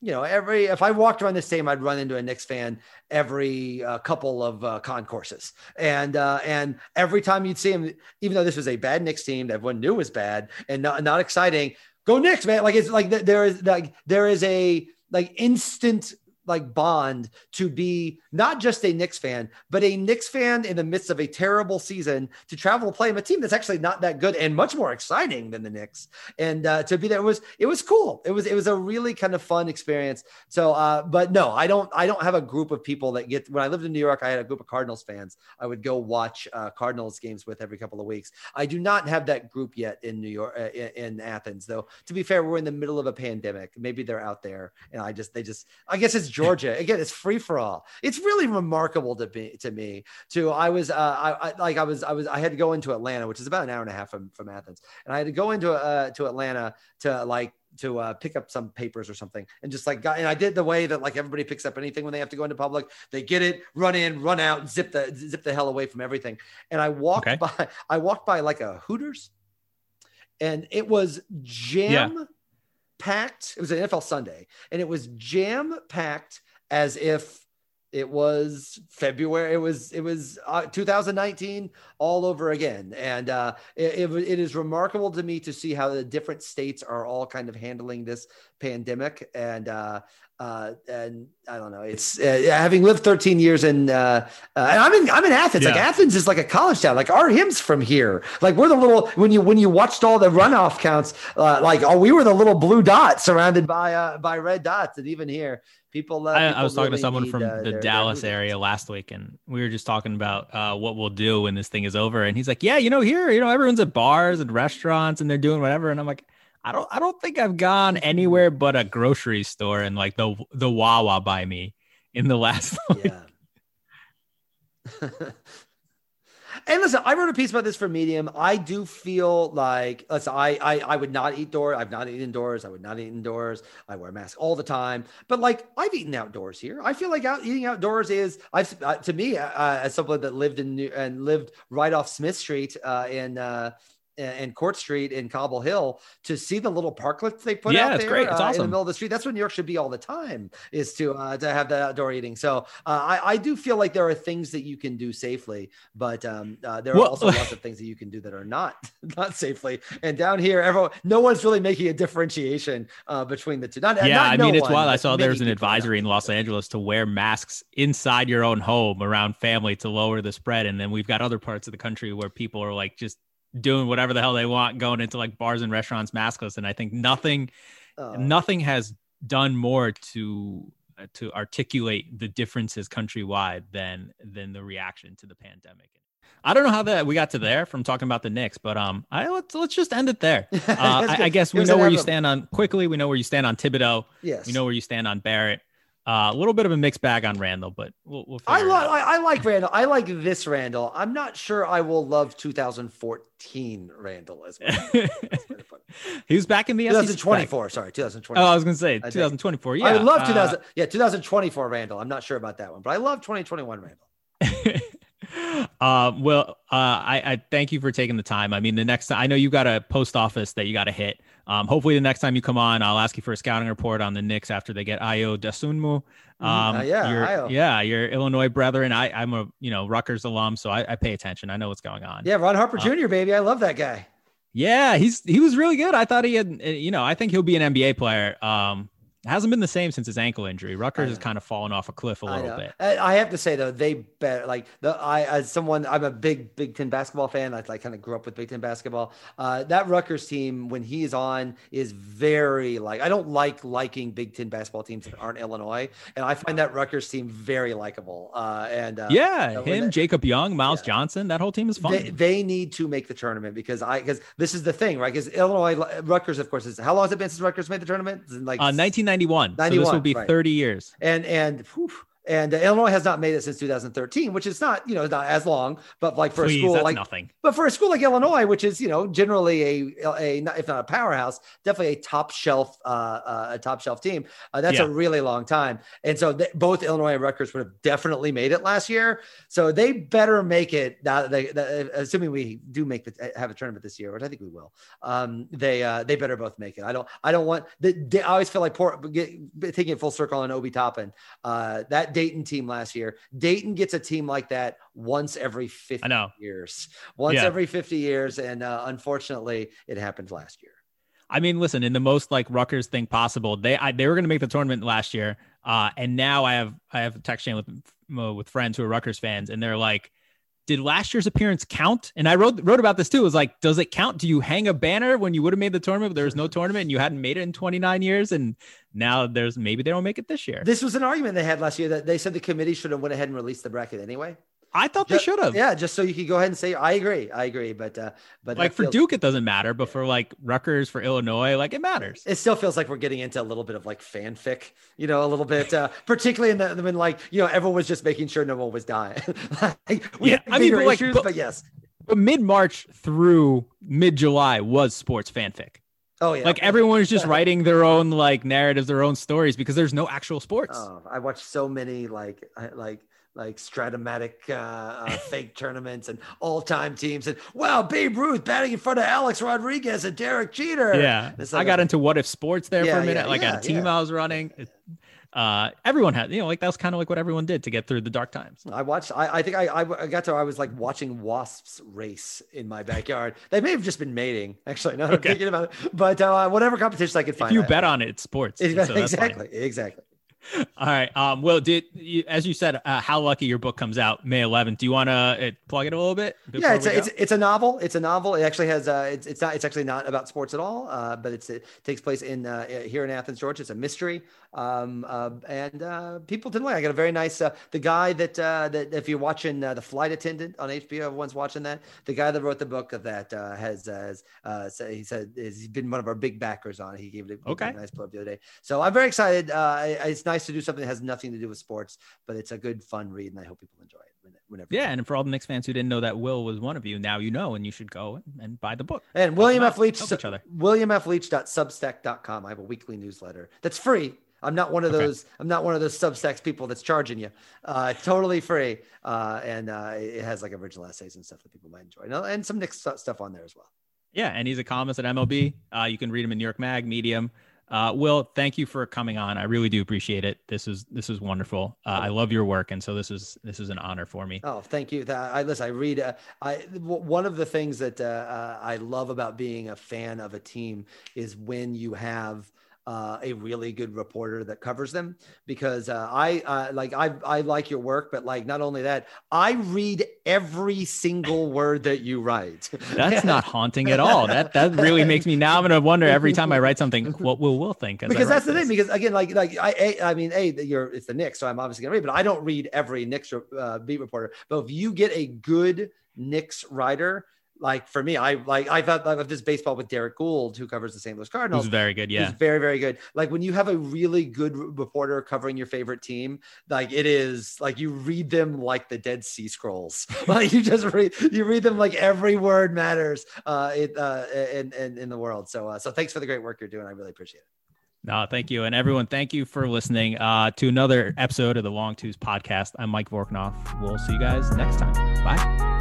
you know every if I walked around the stadium I'd run into a Knicks fan every uh, couple of uh, concourses and uh, and every time you'd see him even though this was a bad Knicks team that everyone knew was bad and not, not exciting go Knicks man like it's like there is like there is a like instant like bond to be not just a Knicks fan, but a Knicks fan in the midst of a terrible season to travel to play in a team that's actually not that good and much more exciting than the Knicks. And uh, to be there was it was cool. It was it was a really kind of fun experience. So, uh, but no, I don't I don't have a group of people that get. When I lived in New York, I had a group of Cardinals fans. I would go watch uh, Cardinals games with every couple of weeks. I do not have that group yet in New York uh, in, in Athens, though. To be fair, we're in the middle of a pandemic. Maybe they're out there, and I just they just I guess it's Georgia again. It's free for all. It's really remarkable to me. To me, too. I was, uh, I, I, like, I was, I was, I had to go into Atlanta, which is about an hour and a half from from Athens, and I had to go into uh, to Atlanta to like to uh, pick up some papers or something and just like got and I did the way that like everybody picks up anything when they have to go into public they get it run in run out zip the zip the hell away from everything and I walked okay. by I walked by like a Hooters and it was jam yeah. Packed it was an NFL Sunday and it was jam packed as if it was February. It was it was uh, 2019 all over again, and uh, it, it, it is remarkable to me to see how the different states are all kind of handling this pandemic. And uh, uh, and I don't know. It's uh, having lived 13 years in, uh, uh, and I'm in, I'm in Athens. Yeah. Like Athens is like a college town. Like R.E.M.'s from here. Like we're the little when you when you watched all the runoff counts. Uh, like oh, we were the little blue dots surrounded by uh, by red dots, and even here, people. Uh, I, people I, was talking to someone need, from the their, Dallas their area last week, and we were just talking about uh, what we'll do when this thing is over. And he's like, "Yeah, you know, here, you know, everyone's at bars and restaurants, and they're doing whatever." And I'm like, I don't I don't think I've gone anywhere but a grocery store and like the the Wawa by me in the last yeah. And listen, I wrote a piece about this for Medium. I do feel like, listen, I, I, I would not eat doors. I've not eaten indoors. I would not eat indoors. I wear a mask all the time. But like, I've eaten outdoors here. I feel like out, eating outdoors is, I've uh, to me, uh, as someone that lived in New, and lived right off Smith Street uh, in uh, and Court Street in Cobble Hill to see the little parklets they put yeah, out it's there great. It's uh, awesome. in the middle of the street. That's what New York should be all the time is to uh, to have that outdoor eating. So uh, I, I do feel like there are things that you can do safely, but um, uh, there are well, also lots of things that you can do that are not not safely. And down here, everyone, no one's really making a differentiation uh, between the two. Not, yeah, not I no mean it's one, wild. I saw there was an advisory in Los Angeles to wear masks inside your own home around family to lower the spread, and then we've got other parts of the country where people are like just doing whatever the hell they want, going into like bars and restaurants maskless. And I think nothing, uh, nothing has done more to uh, to articulate the differences countrywide than than the reaction to the pandemic. I don't know how that we got to there from talking about the Knicks, but um, I let's let's just end it there. Uh, I, I, guess we know where you stand on Quickley. We know where you stand on Thibodeau. Yes. We know where you stand on Barrett. Uh, a little bit of a mixed bag on Randle, but we'll. we'll I like I, I, like Randle. I like this Randle. I'm not sure I will love 2014 Randle as well. he was back in the 2024. Sorry, 2024. Oh, I was gonna say 2024. Yeah, I love 2000. Uh, yeah, 2024 Randle. I'm not sure about that one, but I love 2021 Randle. uh, well, uh, I, I, thank you for taking the time. I mean, the next I know you got a post office that you got to hit. Um, hopefully, the next time you come on, I'll ask you for a scouting report on the Knicks after they get Ayo Dosunmu. Mm-hmm. Um, uh, yeah, you're, yeah, your Illinois brethren. I, I'm a you know Rutgers alum, so I, I pay attention. I know what's going on. Yeah, Ron Harper Jr. Uh, baby, I love that guy. Yeah, he's he was really good. I thought he had, you know, I think he'll be an NBA player. Um, hasn't been the same since his ankle injury. Rutgers has kind of fallen off a cliff a little bit. I have to say though, they bet like the I as someone I'm a big Big Ten basketball fan. I like kind of grew up with Big Ten basketball. Uh, that Rutgers team when he's on is very like I don't like liking Big Ten basketball teams that aren't Illinois, and I find that Rutgers team very likable. Uh, and uh, yeah, him, Jacob Young, Myles yeah. Johnson, that whole team is fun. They, they, need to make the tournament because I because this is the thing, right? Because Illinois Rutgers, of course, is how long has it been since Rutgers made the tournament? Like uh, 1991. 91. So this will be right. 30 years. And and whew, and uh, Illinois has not made it since 2013, which is not, you know, not as long, but like for Please, a school like nothing. But for a school like Illinois, which is, you know, generally a, a if not a powerhouse, definitely a top shelf, uh, uh, a top shelf team. Uh, that's yeah. a really long time. And so th- both Illinois and Rutgers would have definitely made it last year. So they better make it. Now, they, they, assuming we do make the have a tournament this year, which I think we will. Um, they uh, they better both make it. I don't I don't want. The, I always feel like poor, get, taking it full circle on Obi Toppin. Uh, that Dayton team last year. Dayton gets a team like that once every 50 years. Once yeah. every 50 years. And uh, unfortunately, it happened last year. I mean, listen, in the most like Rutgers thing possible, they I, they were going to make the tournament last year, uh, and now I have I have a text chain with uh, with friends who are Rutgers fans, and they're like, did last year's appearance count? And I wrote wrote about this too. It was like, does it count? Do you hang a banner when you would have made the tournament, but there was no tournament and you hadn't made it in 29 years? And now there's maybe they don't make it this year. This was an argument they had last year that they said the committee should have went ahead and released the bracket anyway. I thought just, they should have. Yeah, just so you could go ahead and say, I agree, I agree. But uh, but like for feels, Duke, it doesn't matter. But for like Rutgers, for Illinois, like it matters. It still feels like we're getting into a little bit of like fanfic, you know, a little bit, uh, particularly in the when like you know everyone was just making sure no one was dying. like, we yeah, I mean, but, like, but, but yes, but mid March through mid July was sports fanfic. Oh yeah. Like everyone was just writing their own like narratives, their own stories because there's no actual sports. Oh, I watched so many like like like Strat-O-Matic uh, uh, fake tournaments and all-time teams and wow, Babe Ruth batting in front of Alex Rodriguez and Derek Jeter. Yeah, I got into what if sports there yeah, for a minute, yeah, like yeah, a team I was running. Uh, everyone had, you know, like that was kind of like what everyone did to get through the dark times. I watched. I, I think I, I got to. I was like watching wasps race in my backyard. they may have just been mating, actually. Now okay. I'm thinking about it, but uh, whatever competition I could find. If you bet on it, it's sports. so exactly, exactly. All right. Um, Will, did you, as you said, uh, how lucky your book comes out May 11th? Do you want to uh, plug it a little bit? Yeah, it's a, it's, it's a novel. It's a novel. It actually has. Uh, it's, it's not. It's actually not about sports at all. Uh, but it's it takes place in uh, here in Athens, Georgia. It's a mystery. Um, uh, and uh, people didn't like. I got a very nice. Uh, the guy that uh, that if you're watching uh, the flight attendant on HBO, everyone's watching that. The guy that wrote the book of that uh, has has uh, he said he's been one of our big backers on it. He gave it a, okay. nice plug the other day. So I'm very excited. Uh, it's nice to do something that has nothing to do with sports, but it's a good fun read, and I hope people enjoy it. Whenever yeah, and for all the Knicks fans who didn't know that Will was one of you, now you know, and you should go and, and buy the book. And William F. Leitch, William F. Leitch.substack.com. I have a weekly newsletter that's free I'm not one of okay. those. I'm not one of those Substacks people that's charging you. Uh, totally free, uh, and uh, it has like original essays and stuff that people might enjoy, and some Knicks stuff on there as well. Yeah, and he's a columnist at MLB. Uh, you can read him in New York Mag, Medium. Uh, Will, thank you for coming on. I really do appreciate it. This is this is wonderful. Uh, I love your work, and so this is this is an honor for me. Oh, thank you. I listen. I read. Uh, I one of the things that uh, uh, I love about being a fan of a team is when you have uh, a really good reporter that covers them because uh, I uh, like I I like your work, but like not only that, I read every single word that you write. That's not haunting at all. That that really makes me now. I'm gonna wonder every time I write something, what will Will think? Because that's the thing. Because again, like like I I mean, a you're it's the Knicks, so I'm obviously gonna read, but I don't read every Knicks uh, beat reporter. But if you get a good Knicks writer like for me, I like I thought of this baseball with Derrick Goold, who covers the St. Louis Cardinals. Who's very good, yeah. He's very, very good. Like when you have a really good reporter covering your favorite team, like it is like you read them like the Dead Sea Scrolls. like you just read you read them like every word matters uh it uh in in, in the world. So uh, so thanks for the great work you're doing. I really appreciate it. No, thank you. And everyone, thank you for listening uh, to another episode of the Long Twos podcast. I'm Mike Vorkunov. We'll see you guys next time. Bye.